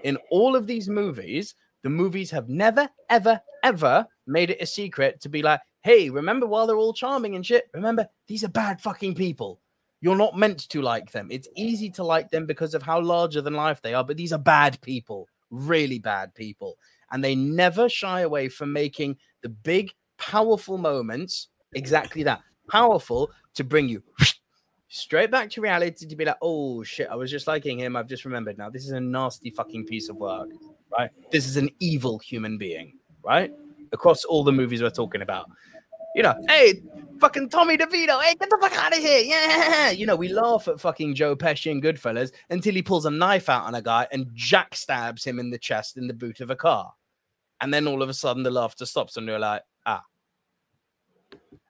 In all of these movies, the movies have never, ever, ever made it a secret to be like, hey, remember while they're all charming and shit, remember these are bad fucking people. You're not meant to like them. It's easy to like them because of how larger than life they are, but these are bad people, really bad people. And they never shy away from making the big, powerful moments exactly that powerful to bring you straight back to reality to be like, oh shit, I was just liking him. I've just remembered now. This is a nasty fucking piece of work, right? This is an evil human being, right? Across all the movies we're talking about. You know, hey, fucking Tommy DeVito, hey, get the fuck out of here. Yeah. You know, we laugh at fucking Joe Pesci and Goodfellas until he pulls a knife out on a guy and jack stabs him in the chest in the boot of a car. And then all of a sudden the laughter stops and you're like, ah.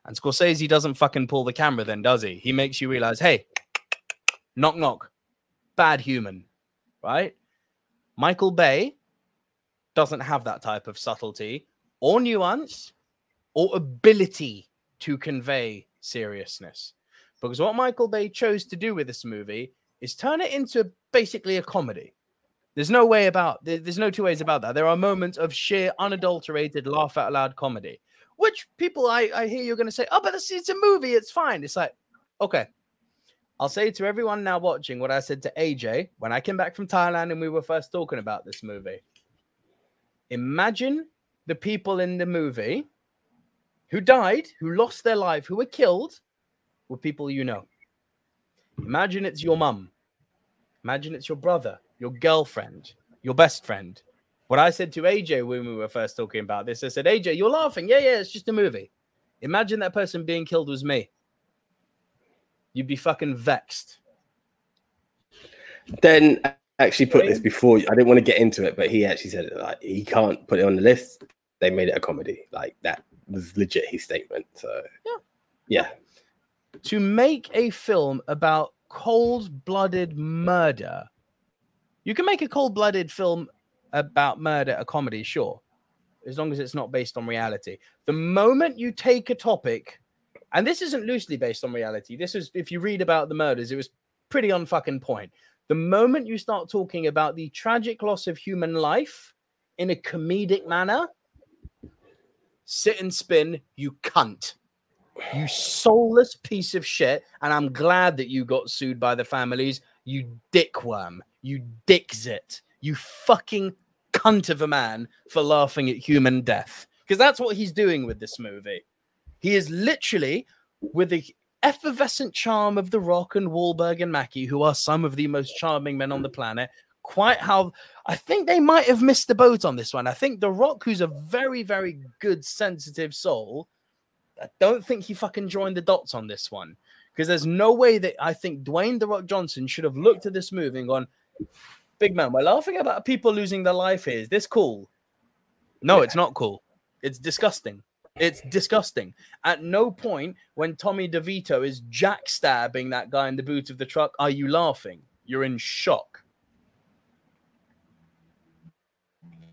And Scorsese doesn't fucking pull the camera then, does he? He makes you realize, hey, knock knock, bad human, right? Michael Bay doesn't have that type of subtlety or nuance or ability to convey seriousness. Because what Michael Bay chose to do with this movie is turn it into basically a comedy. There's no way about there's no two ways about that. There are moments of sheer unadulterated laugh out loud comedy, which people I, I hear you're gonna say, oh, but it's, it's a movie, it's fine. It's like, okay. I'll say to everyone now watching what I said to AJ when I came back from Thailand and we were first talking about this movie. Imagine the people in the movie who died, who lost their life, who were killed, were people you know. Imagine it's your mum. Imagine it's your brother, your girlfriend, your best friend. What I said to AJ when we were first talking about this, I said, AJ, you're laughing. Yeah, yeah, it's just a movie. Imagine that person being killed was me. You'd be fucking vexed. Then I actually put this before. I didn't want to get into it, but he actually said like he can't put it on the list. They made it a comedy. Like that was legit his statement. So Yeah. yeah. to make a film about cold blooded murder, you can make a cold blooded film about murder a comedy, sure, as long as it's not based on reality. The moment you take a topic, and this isn't loosely based on reality, this is if you read about the murders, it was pretty on fucking point. The moment you start talking about the tragic loss of human life in a comedic manner, sit and spin, you cunt you soulless piece of shit. And I'm glad that you got sued by the families. You dickworm. You dickzit. You fucking cunt of a man for laughing at human death. Because that's what he's doing with this movie. He is literally, with the effervescent charm of The Rock and Wahlberg and Mackie, who are some of the most charming men on the planet, quite how I think they might have missed the boat on this one. I think The Rock, who's a very, very good, sensitive soul, I don't think he fucking joined the dots on this one because there's no way that I think Dwayne the Rock Johnson should have looked at this movie and gone, "Big man, we're laughing about people losing their life here. Is this cool?" No, it's not cool. It's disgusting. It's disgusting. At no point when Tommy DeVito is jack stabbing that guy in the boot of the truck are you laughing. You're in shock.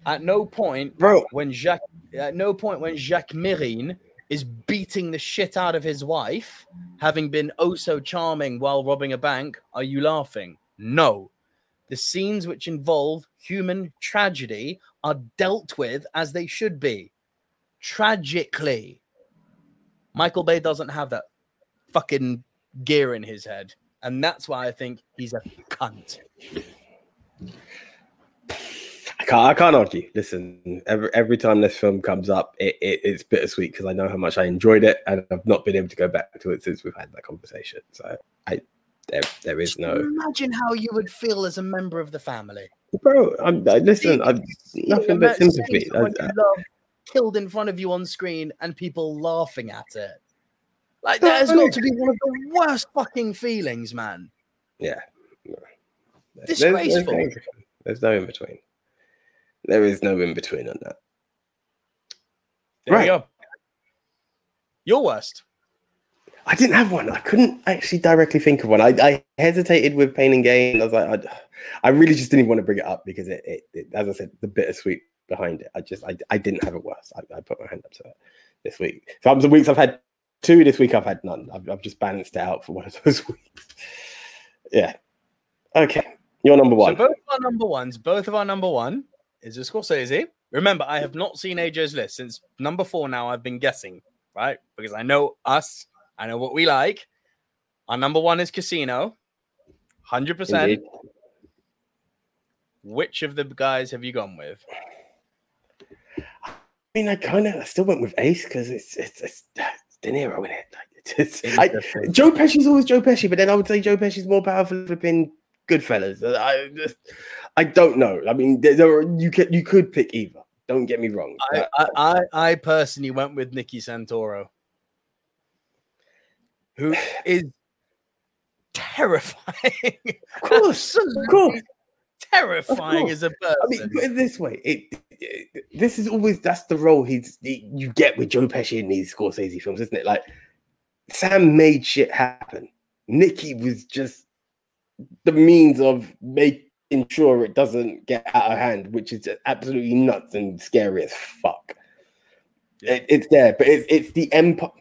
At no point Bro. when Jacques at no point when Jacques Mesrine is beating the shit out of his wife, having been oh so charming while robbing a bank, are you laughing? No. The scenes which involve human tragedy are dealt with as they should be. Tragically. Michael Bay doesn't have that fucking gear in his head. And that's why I think he's a cunt. I can't. I can't argue. Listen, every every time this film comes up, it, it it's bittersweet because I know how much I enjoyed it, and I've not been able to go back to it since we've had that conversation. So I, there, there is no, Imagine how you would feel as a member of the family. bro. I'm I, listen. I'm nothing but sympathy. someone I- you uh, love killed in front of you on screen and people laughing at it. Like that has got to be one of the worst fucking feelings, man. yeah. no. There's- there's no Disgraceful. in between. There's no in between. There is no in between on that. There Right. you go. Your worst. I didn't have one. I couldn't actually directly think of one. I, I hesitated with Pain and Gain. I was like, I, I really just didn't want to bring it up because it, it, it as I said, the bittersweet behind it. I just, I, I didn't have it worse. I, I put my hand up to it this week. So the weeks I've had two. This week I've had none. I've, I've just balanced it out for one of those [LAUGHS] weeks. Yeah. Okay. You're number one. So both of our number ones, both of our number one is a Scorsese. Remember, I have not seen AJ's list since number four. Now I've been guessing, right? Because I know us, I know what we like. Our number one is Casino. 100%. Which of the guys have you gone with? I mean, I kind of I still went with Ace because it's it's, it's it's De Niro in it. Like, it's, it's, I, Joe Pesci's always Joe Pesci, but then I would say Joe Pesci's more powerful than flipping Goodfellas. I just, I don't know. I mean, there, there are, you could you could pick either. Don't get me wrong. I, I, I, I personally went with Nicky Santoro, who is terrifying. of course, [LAUGHS] of course. terrifying course. as a person. I mean, put it this way: it, it- this is always that's the role he's he, you get with Joe Pesci in these Scorsese films, isn't it? Like Sam made shit happen. Nicky was just the means of making sure it doesn't get out of hand, which is absolutely nuts and scary as fuck. It, it's there, but it's it's the empire.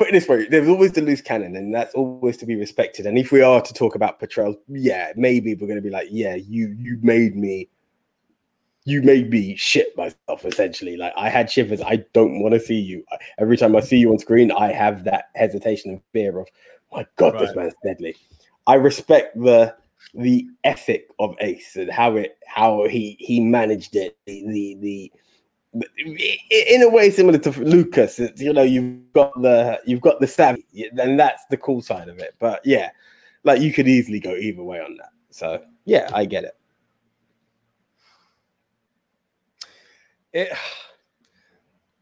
Put it this way: there's always the loose cannon, and that's always to be respected. And if we are to talk about portrayals, yeah, maybe we're going to be like, yeah, you you made me, you made me shit myself. Essentially, like I had shivers. I don't want to see you. Every time I see you on screen, I have that hesitation and fear of, my God, this Right. man's deadly. I respect the the ethic of Ace and how it how he he managed it. The the, the in a way similar to Lucas, you know, you've got the you've got the savvy, and that's the cool side of it. But yeah, like you could easily go either way on that. So yeah, I get it. it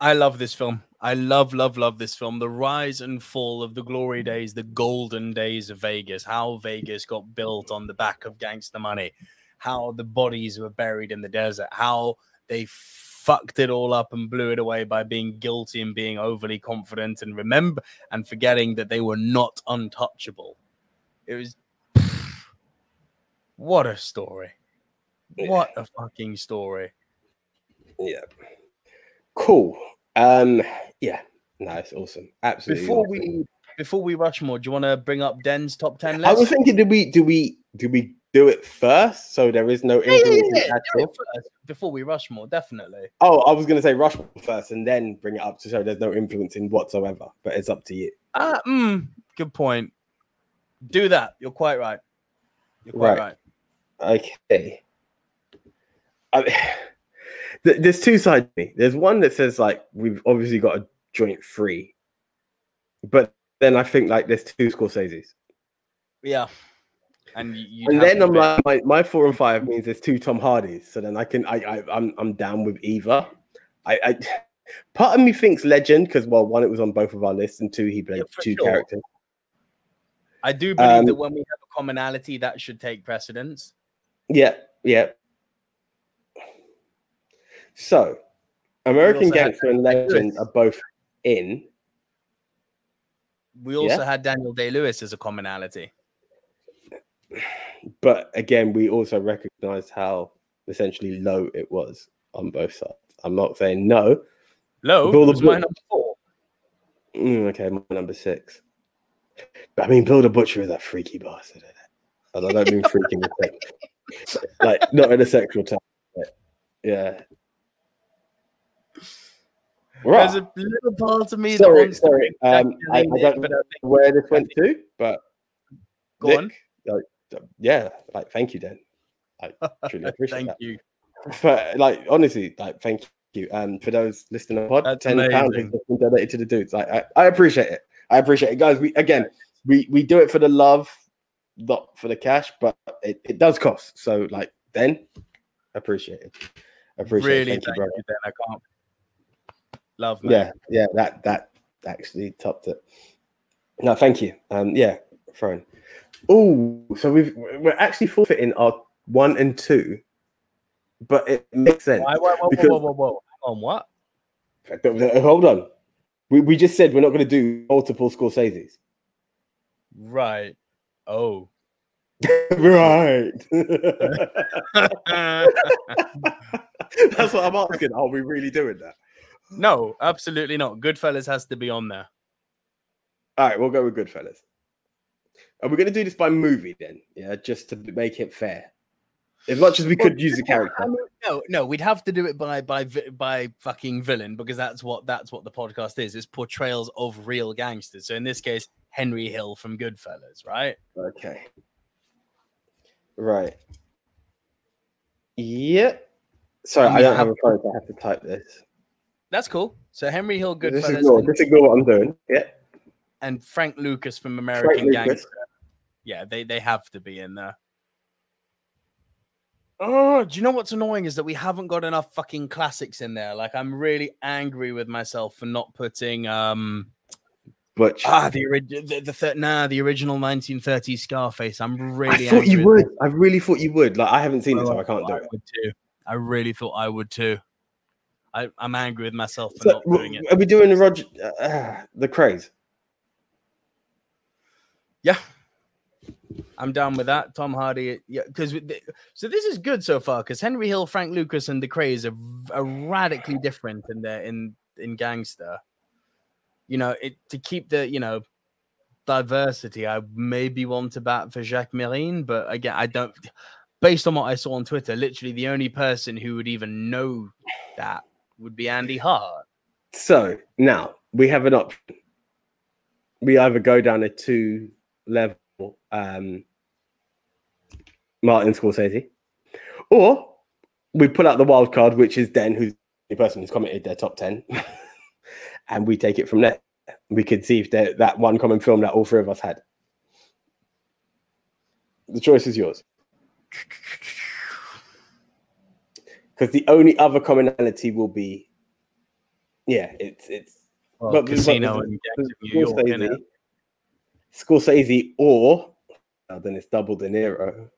I love this film. I love, love, love this film. The rise and fall of the glory days, the golden days of Vegas, how Vegas got built on the back of gangster money, how the bodies were buried in the desert, how they fucked it all up and blew it away by being guilty and being overly confident and remember and forgetting that they were not untouchable. It was [SIGHS] what a story. What a fucking story. Yeah, cool. Um, yeah, no, awesome. Absolutely. before awesome. we before we rush more, do you want to bring up Den's top ten list? I was thinking, did we do we do we do it first so there is no Yeah, yeah, influence yeah, at do all? it first before we rush more, definitely. Oh, I was going to say Rushmore first and then bring it up to show there's no influence in whatsoever, but it's up to you. Ah, mm, good point. Do that. You're quite right. You're quite Right. right. Okay. I [SIGHS] th- there's two sides to me. There's one that says like we've obviously got a joint free, but then I think like there's two Scorsese's, Yeah. And you, and then I'm like my, my four and five means there's two Tom Hardys. So then I can I, I I'm I'm down with either. I, I [SIGHS] part of me thinks Legend because well one it was on both of our lists and two he played Yeah, two sure. characters. I do believe that um, when we have a commonality, that should take precedence. Yeah, yeah. So, American Gangster and Legend are both in. We also Yeah. had Daniel Day Lewis as a commonality. But again, we also recognized how essentially low it was on both sides. I'm not saying no. Low Bill the was my number four. Mm, okay, my number six. But I mean, Bill the Butcher is a freaky bastard. Isn't it? And I don't mean freaky the sex, like not in a sexual term. but yeah. There's a little part of me that Sorry, wants sorry. be Um, I, I don't know where this went to, but Go on. Like, yeah, like thank you, Dan. I [LAUGHS] truly appreciate Thank that. you. For like honestly, like thank you. Um, for those listening on pod, That's ten pounds has been donated to the dudes. Like I, I appreciate it. I appreciate it, guys. We again, we we do it for the love, not for the cash, but it, it does cost. So like, then appreciate it. Appreciate really, it. Thank, thank you, you. Dan. I can't. Love, man. Yeah, yeah, that that actually topped it. No, thank you. Um, yeah, Fine. Oh, so we've we're actually forfeiting our one and two, but it makes sense. Why, why, whoa, because- whoa, whoa, whoa, whoa. On what? Hold on. We, we just said we're not going to do multiple Scorsese's. Right. Oh. [LAUGHS] right. [LAUGHS] That's what I'm asking. Are we really doing that? no, absolutely not. Goodfellas has to be on there. All right, we'll go with Goodfellas. Are we going to do this by movie then? Yeah, just to make it fair. As much as we could use the character. I mean, no, no, we'd have to do it by by by fucking villain because that's what that's what the podcast is. It's portrayals of real gangsters. So in this case, Henry Hill from Goodfellas, right? Okay. Right. Yep. Sorry, I don't have a phone, so I have to type this. That's cool. So Henry Hill, Just Goodfellas, ignore, and, just ignore what I'm doing. Yeah. and Frank Lucas from American. Gangster. Yeah, they they have to be in there. Oh, do you know what's annoying is that we haven't got enough fucking classics in there. Like, I'm really angry with myself for not putting um Butch. ah the original the, the thir- nah the original 1930s Scarface. I'm really I thought angry you with would. I really thought you would. Like I haven't seen it, so Oh, I can't do I it. would too. I really thought I would too. I, I'm angry with myself for So, not doing it. are we doing the Roger, uh, the Krays? Yeah, I'm down with that. Tom Hardy, yeah, because so this is good so far because Henry Hill, Frank Lucas, and the Krays are, are radically different in their in in gangster. You know, it to keep the you know diversity. I maybe want to bat for Jacques Mesrine, but again, I don't. Based on what I saw on Twitter, literally the only person who would even know that would be Andy Hart. So now we have an option. We either go down a two level um, Martin Scorsese, or we pull out the wild card, which is Den, who's the person who's commented their top 10, [LAUGHS] and we take it from there. We could see if that one common film that all three of us had. The choice is yours. Because the only other commonality will be, yeah, it's it's Well, but Casino but and New York. Scorsese, or oh, then it's double De Niro.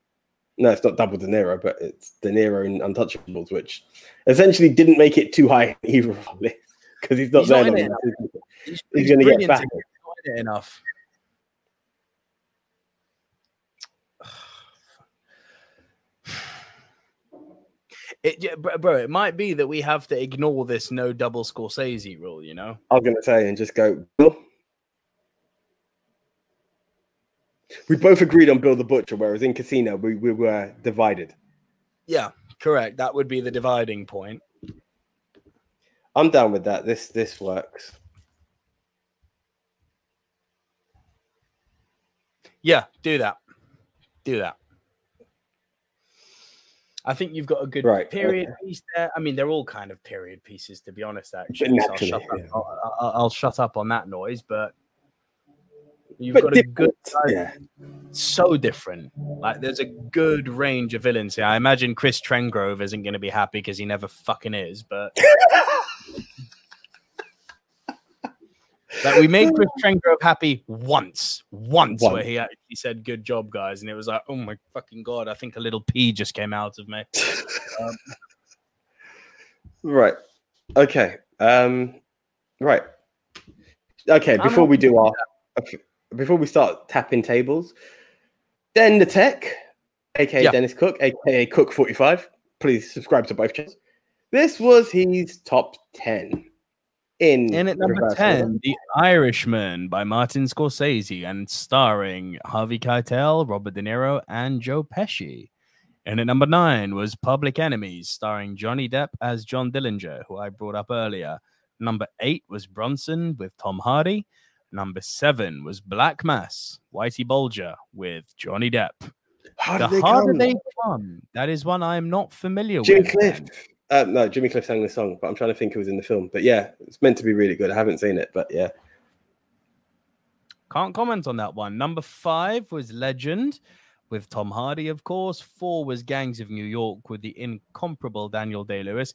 No, it's not double De Niro, but it's De Niro in Untouchables, which essentially didn't make it too high either of our lists [LAUGHS] because he's not He's there. not it more. He's, He's he's gonna get back. in it, he's not in it enough. [SIGHS] It, yeah, bro, bro, it might be that we have to ignore this no double Scorsese rule, you know? I was going to say and just go. Bill. We both agreed on Bill the Butcher, whereas in Casino we, we were divided. Yeah, correct. That would be the dividing point. I'm down with that. This this works. Yeah, do that. Do that. I think you've got a good Right, period okay. piece there. I mean, they're all kind of period pieces, to be honest. Actually, so I'll, shut up, yeah. I'll, I'll, I'll shut up on that noise. But you've But got a good, yeah. so different. Like, there's a good range of villains here. I imagine Chris Trengrove isn't going to be happy because he never fucking is. But like, we made [LAUGHS] Chris Trengrove happy once, once, where he actually said, "Good job, guys," and it was like, "Oh my fucking god!" I think a little pee just came out of me. [LAUGHS] Um, Right. Okay. Um. Right. Okay. Before we do our, okay, before we start tapping tables, Den the Tech, aka Yeah. Dennis Cook, aka Cook Forty Five. Please subscribe to both channels. This was his top ten. In In at number reverse 10, order. The Irishman by Martin Scorsese and starring Harvey Keitel, Robert De Niro, and Joe Pesci. And at number 9 was Public Enemies, starring Johnny Depp as John Dillinger, who I brought up earlier. Number 8 was Bronson with Tom Hardy. Number 7 was Black Mass, Whitey Bulger with Johnny Depp. How the did they harder come? they come, that is one I am not familiar Jim with. Cliff. Uh, no, Jimmy Cliff sang the song, but I'm trying to think who was in the film. But yeah, it's meant to be really good. I haven't seen it, but yeah. Can't comment on that one. Number five was Legend with Tom Hardy, of course. Four was Gangs of New York with the incomparable Daniel Day Lewis.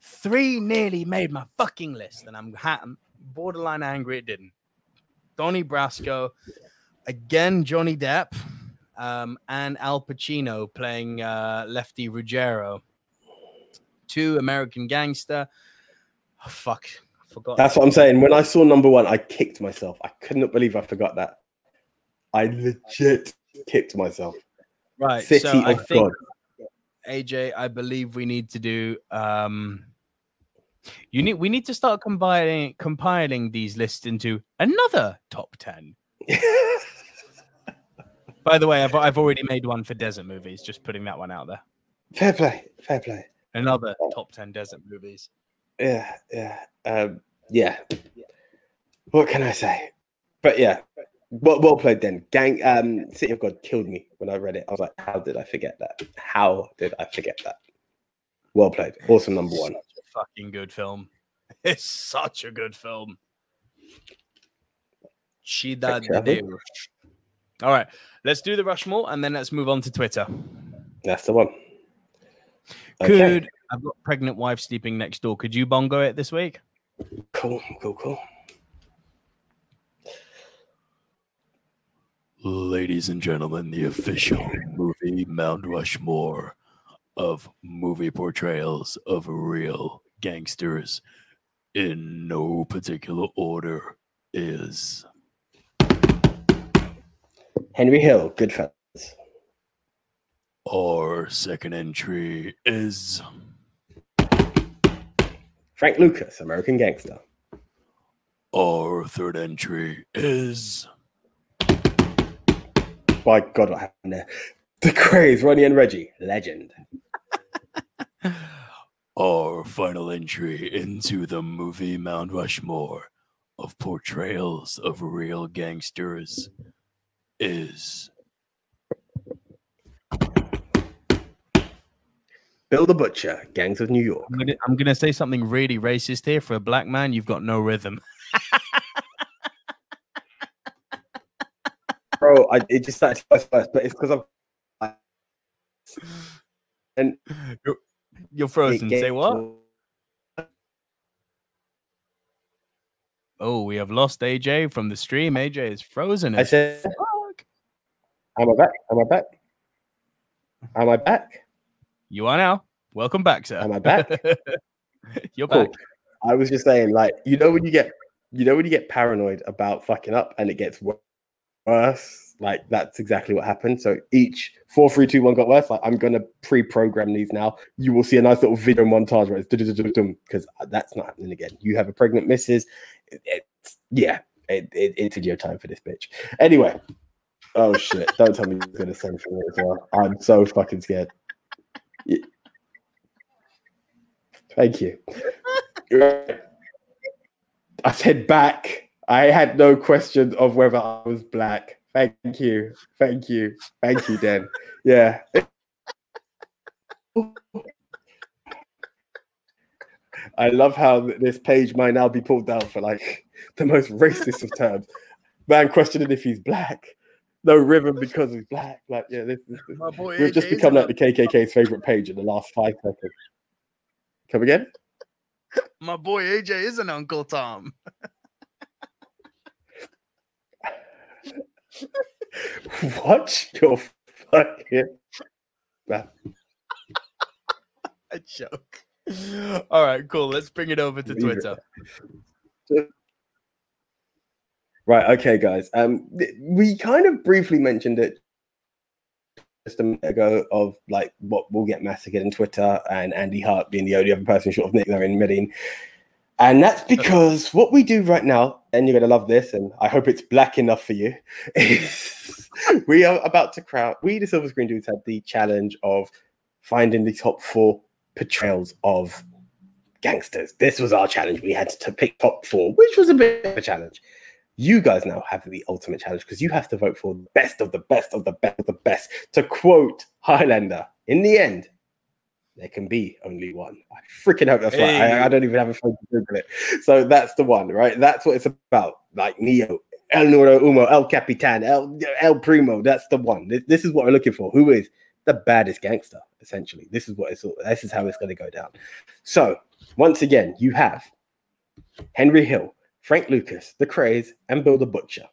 Three nearly made my fucking list, and I'm, ha- I'm borderline angry it didn't. Donnie Brasco, again, Johnny Depp, um, and Al Pacino playing uh, Lefty Ruggiero. Two American Gangster. Oh, fuck. I forgot. That's what I'm saying. When I saw number one, I kicked myself. I could not believe I forgot that. I legit kicked myself. right. City so I think God. AJ, I believe we need to do um you need we need to start compiling compiling these lists into another top 10. [LAUGHS] By the way, I've I've already made one for desert movies, just putting that one out there. Fair play. Fair play. Another top 10 desert movies. Yeah, yeah, um, yeah. What can I say? But yeah, Well, well played, then. Gang, um, City of God killed me when I read it. I was like, how did I forget that? How did I forget that? Well played. Awesome number one. Such a fucking good film. [LAUGHS] It's such a good film. Chida Check it out. de Deus. All right, let's do the Rushmore and then let's move on to Twitter. That's the one. Okay. Could I've got pregnant wife sleeping next door? Could you bongo it this week? Cool, cool, cool. Ladies and gentlemen, the official movie Mount Rushmore of movie portrayals of real gangsters in no particular order is Henry Hill, Goodfellas. our second entry is Frank Lucas, American Gangster. our third entry is By God, what happened there? The Krays, Ronnie and Reggie, legend. Our final entry into the movie Mount Rushmore of portrayals of real gangsters is Bill the Butcher, Gangs of New York. I'm gonna, I'm gonna say something really racist here. For a black man, you've got no rhythm. [LAUGHS] Bro, I, it just started first, first, but it's because I'm. I- [LAUGHS] and You're frozen. Say what? Oh, we have lost AJ from the stream. AJ is frozen. I said, fuck. Am I back? Am I back? Am I back? You are now. Welcome back, sir. Am I back? [LAUGHS] You're Cool. back. I was just saying, like, you know, when you get, you know, when you get paranoid about fucking up and it gets wo- worse, like that's exactly what happened. So each four, three, two, one got worse. Like, I'm gonna pre-program these now. You will see a nice little video montage where it's because that's not happening again. You have a pregnant missus. It's yeah, it, it, it's video time for this bitch. Anyway, oh shit! Don't tell me you're gonna send for me as well. I'm so fucking scared. Thank you. I said back. I had no questions of whether I was black. Thank you. Thank you. Thank you, Dan. Yeah. [LAUGHS] I love how this page might now be pulled down for like the most racist of terms. Man questioning if he's black. No rhythm because he's black. Like, yeah, this, this, this- boy we've just become like the KKK's favorite page in the last five seconds. Come again? My boy AJ is an Uncle Tom. [LAUGHS] Watch your fucking. [LAUGHS] A joke. All right, cool. Let's bring it over to Twitter. [LAUGHS] Right, okay, guys. Um, th- we kind of briefly mentioned it just a minute ago of like what will get massacred in Twitter and Andy Hart being the only other person short of Nick there in Medellin. And that's because what we do right now, and you're gonna love this, and I hope it's black enough for you, [LAUGHS] is we are about to crowd. we the Silver Screen Dudes had the challenge of finding the top four portrayals of gangsters. This was our challenge. We had to pick top four, which was a bit of a challenge. You guys now have the ultimate challenge because you have to vote for the best of the best of the best of the best. To quote Highlander, in the end, there can be only one. I freaking hope that's right. I, I don't even have a phone to Google it. So that's the one, right? That's what it's about. Like Neo, El Nuro Umo, El Capitan, El, El Primo. That's the one. This, this is what we're looking for. Who is the baddest gangster, essentially? This is what it's all, this is how it's going to go down. So once again, you have Henry Hill, Frank Lucas, The Krays, and Bill the Butcher.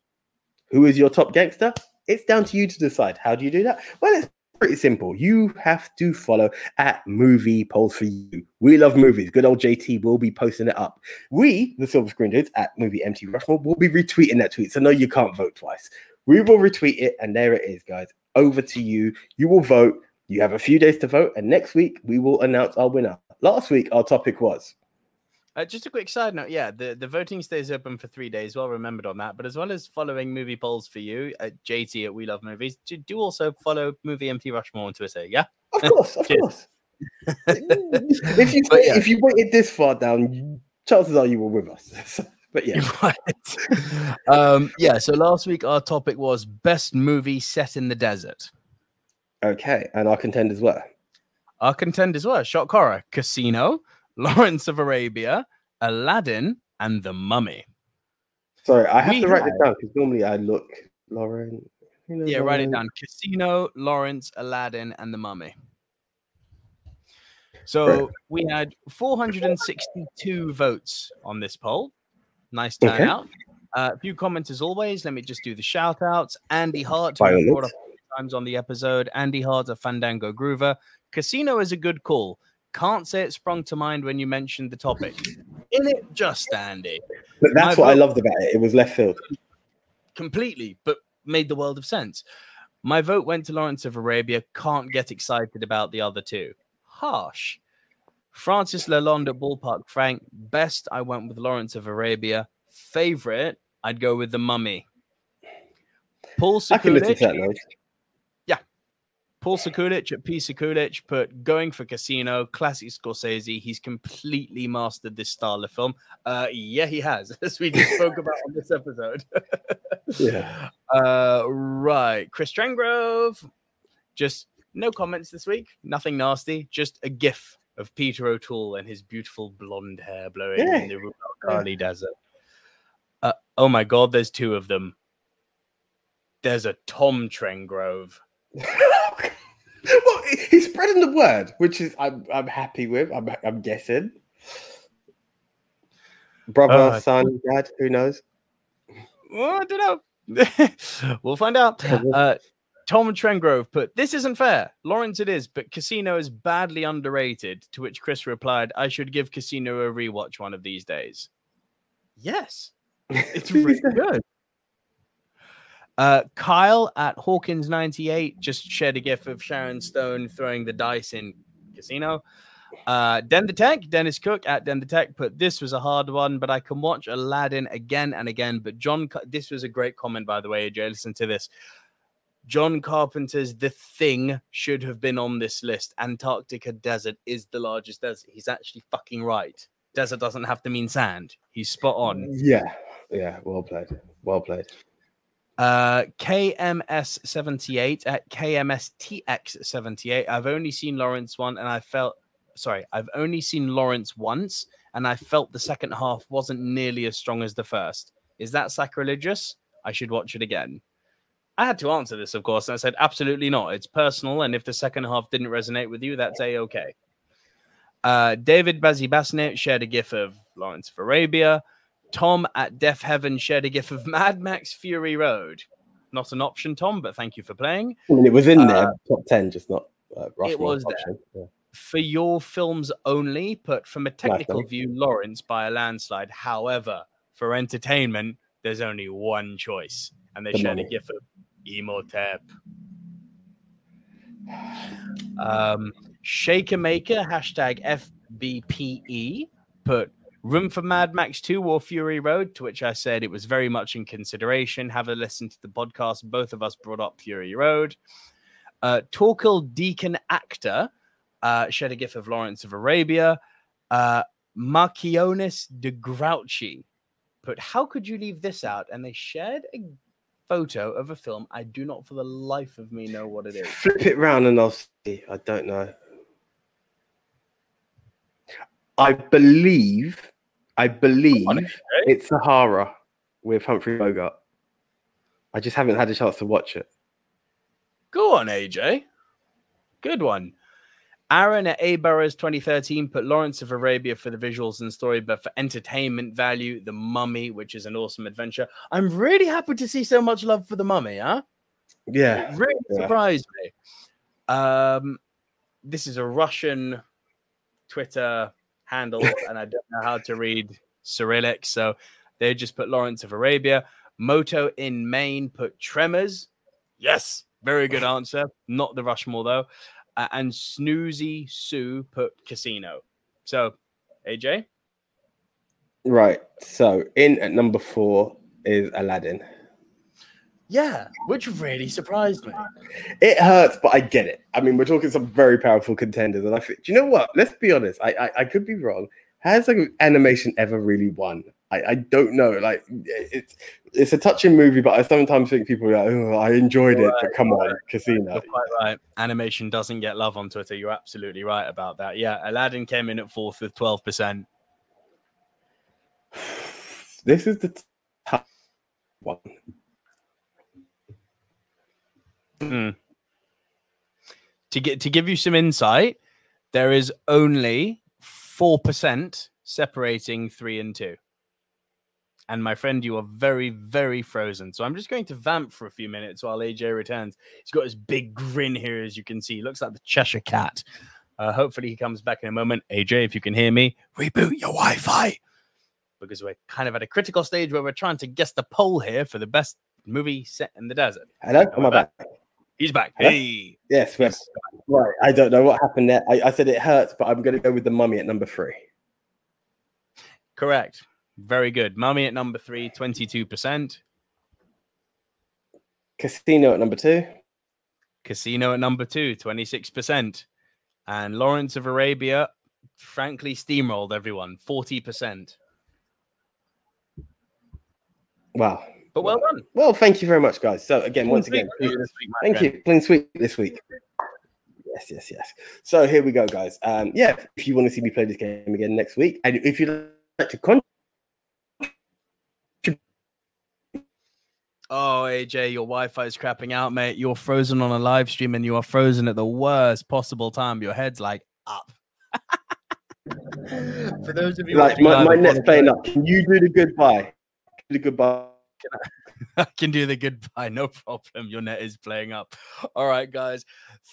Who is your top gangster? It's down to you to decide. How do you do that? Well, it's pretty simple. You have to follow at Movie Polls for You. We love movies. Good old JT will be posting it up. We, the Silver Screen Dudes at Movie MT Rushmore, will be retweeting that tweet. So no, you can't vote twice. We will retweet it, and there it is, guys. Over to you. You will vote. You have a few days to vote, and next week we will announce our winner. Last week our topic was Uh, just a quick side note, yeah, the, the voting stays open for three days. Well remembered on that. But as well as following movie polls for you at JT at We Love Movies, do, do also follow Movie MT Rushmore on Twitter. Yeah, Of course, of course. if you [LAUGHS] But yeah. if you waited this far down, chances are you were with us. [LAUGHS] But yeah, [LAUGHS] Right. um, yeah. So last week our topic was best movie set in the desert. okay. And our contenders were. Our contenders were Shock Horror, Casino, Lawrence of Arabia, Aladdin, and The Mummy. Sorry, I have We to write this had- down because normally I look Lauren. you know, Yeah, write it down. Casino, Lawrence, Aladdin, and The Mummy. So we had 462 votes on this poll. Nice Okay. turnout. Uh, a few comments as always. Let me just do the shout outs. Andy Hart, who brought up Mesrine. a few times on the episode. Andy Hart, a Fandango Groover. Casino is a good call. Can't say it sprung to mind when you mentioned the topic. In it, just Andy. But that's My what I loved about it. It was left field. completely, but made the world of sense. My vote went to Lawrence of Arabia. Can't get excited about the other two. Harsh. Francis Lalonde at Ballpark Frank. Best, I went with Lawrence of Arabia. Favorite, I'd go with The Mummy. Paul I can listen Sekulic, to that now. Paul Sekulic at P. Sekulic put going for Casino, classic Scorsese. He's completely mastered this style of film. Uh, yeah, he has, [LAUGHS] as we just [LAUGHS] spoke about on this episode. [LAUGHS] Yeah. Uh, right. Chris Trengrove. Just no comments this week. Nothing nasty. Just a gif of Peter O'Toole and his beautiful blonde hair blowing Yeah. in the Rubel Kali desert. Uh, oh my god, there's two of them. There's a Tom Trengrove. [LAUGHS] well, he's spreading the word, which is I'm I'm happy with. I'm I'm guessing. Brother, Uh, son, dad, who knows? Well, I don't know. [LAUGHS] we'll find out. Uh, Tom Trengrove put, This isn't fair. Lawrence, it is, but Casino is badly underrated. To which Chris replied, I should give Casino a rewatch one of these days. Yes, [LAUGHS] it's really good. Uh, Kyle at Hawkins98 just shared a gif of Sharon Stone throwing the dice in Casino. Uh, Den the Tech, Dennis Cook at Den the Tech put this was a hard one, but I can watch Aladdin again and again. But John, this was a great comment, by the way, AJ. Listen to this. John Carpenter's The Thing should have been on this list. Antarctica Desert is the largest desert. He's actually fucking right. Desert doesn't have to mean sand. He's spot on. Yeah, yeah. Well played. Well played. Uh, KMS78 at KMSTX78. I've only seen Lawrence one, and I felt sorry. I've only seen Lawrence once, and I felt the second half wasn't nearly as strong as the first. Is that sacrilegious? I should watch it again. I had to answer this, of course, and I said absolutely not. It's personal, and if the second half didn't resonate with you, that's a okay. Uh, David Bazzy Basnet shared a gif of Lawrence of Arabia. Tom at Deaf Heaven shared a gif of Mad Max Fury Road. Not an option, Tom, but thank you for playing. I mean, it was in Uh, there, top ten, just not. Uh, Rushmore was there. Yeah. For your films only, but from a technical film. view, Lawrence by a landslide. However, for entertainment, there's only one choice. And they The shared a gif of Imhotep. Um, Shaker Maker, hashtag FBPE, put room for Mad Max 2 or Fury Road, to which I said it was very much in consideration. Have a listen to the podcast. Both of us brought up Fury Road. Uh, Torkel Deacon Actor uh, shared a gif of Lawrence of Arabia. Uh, Marchionis de Grouchy put, How could you leave this out? And they shared a photo of a film. I do not for the life of me know what it is. Flip it round and I'll see. I don't know. I believe, I believe it's Sahara with Humphrey Bogart. I just haven't had a chance to watch it. Go on, AJ. Good one. Aaron at A Burrows 2013 put Lawrence of Arabia for the visuals and story, but for entertainment value, The Mummy, which is an awesome adventure. I'm really happy to see so much love for The Mummy, huh? Yeah, It really Yeah. surprised me. Um, this is a Russian Twitter handle, and I don't know how to read Cyrillic, so they just put Lawrence of Arabia. Moto in Maine put Tremors. Yes, very good answer. Not the Rushmore though. Uh, and Snoozy Sue put Casino. So, AJ, right. So in at number four is Aladdin. Yeah, which really surprised me. It hurts, but I get it. I mean, we're talking some very powerful contenders, and I think, do you know what? Let's be honest. I, I, I could be wrong. has like animation ever really won? I, I don't know. Like it's it's a touching movie, but I sometimes think people are like, oh, I enjoyed it, but come on, Casino. You're quite right. Animation doesn't get love on Twitter. You're absolutely right about that. Yeah, Aladdin came in at fourth with 12%. [SIGHS] This is the top one. Hmm. To get to give you some insight, there is only four percent separating three and two. And my friend, you are very, very frozen. So I'm just going to vamp for a few minutes while AJ returns. He's got his big grin here, as you can see. He looks like the Cheshire Cat. Uh, hopefully, he comes back in a moment. AJ, if you can hear me, reboot your Wi Fi. Because we're kind of at a critical stage where we're trying to guess the poll here for the best movie set in the desert. Hello, am I back? He's back. Hello? Hey. Yes, we're- right. I don't know what happened there. I, I said it hurts, but I'm going to go with the mummy at number three. Correct. Very good. Mummy at number three, 22%. Casino at number two. Casino at number two, 26%. And Lawrence of Arabia, frankly, steamrolled everyone, 40%. Wow. But well done. Well, thank you very much, guys. So again, once again, sweep this week, thank friend. you. Clean sweep this week. Yes, yes, yes. So here we go, guys. Um, yeah, if you want to see me play this game again next week, and if you'd like to con- Oh, AJ, your Wi Fi is crapping out, mate. You're frozen on a live stream and you are frozen at the worst possible time. Your head's like up. [LAUGHS] For those of you like my, live, my net's playing up, can you do the goodbye? Do the goodbye. I [LAUGHS] can do the goodbye, no problem. Your net is playing up. All right, guys.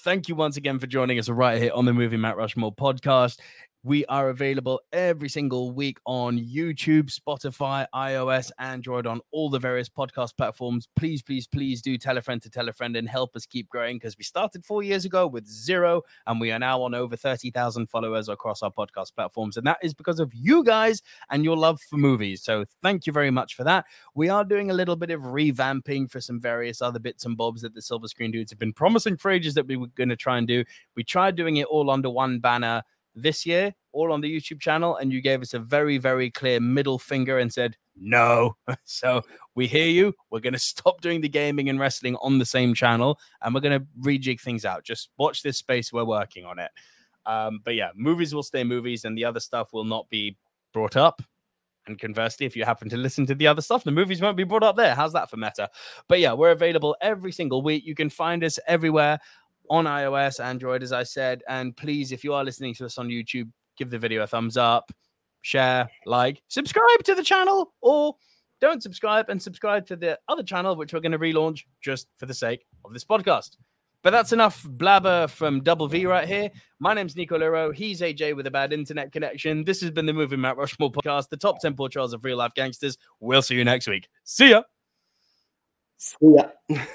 Thank you once again for joining us right here on the Movie Matt Rushmore podcast. We are available every single week on YouTube, Spotify, iOS, Android, on all the various podcast platforms. Please, please, please do tell a friend to tell a friend and help us keep growing because we started four years ago with zero and we are now on over 30,000 followers across our podcast platforms. And that is because of you guys and your love for movies. So thank you very much for that. We are doing a little bit of revamping for some various other bits and bobs that the Silver Screen dudes have been promising for ages that we were going to try and do. We tried doing it all under one banner this year, all on the YouTube channel, and you gave us a very, very clear middle finger and said, no. [LAUGHS] so we hear you. We're going to stop doing the gaming and wrestling on the same channel, and we're going to rejig things out. Just watch this space. We're working on it. Um, but yeah, movies will stay movies, and the other stuff will not be brought up. And conversely, if you happen to listen to the other stuff, the movies won't be brought up there. How's that for meta? But yeah, we're available every single week. You can find us everywhere on iOS, Android, as I said. And please, if you are listening to us on YouTube, give the video a thumbs up, share, like, subscribe to the channel, or don't subscribe and subscribe to the other channel, which we're going to relaunch just for the sake of this podcast. But that's enough blabber from Double V right here. My name's Nico Lero. He's AJ with a bad internet connection. This has been the Movie Matt Rushmore podcast, the top 10 portrayals of real life gangsters. We'll see you next week. See ya. Yeah. [LAUGHS]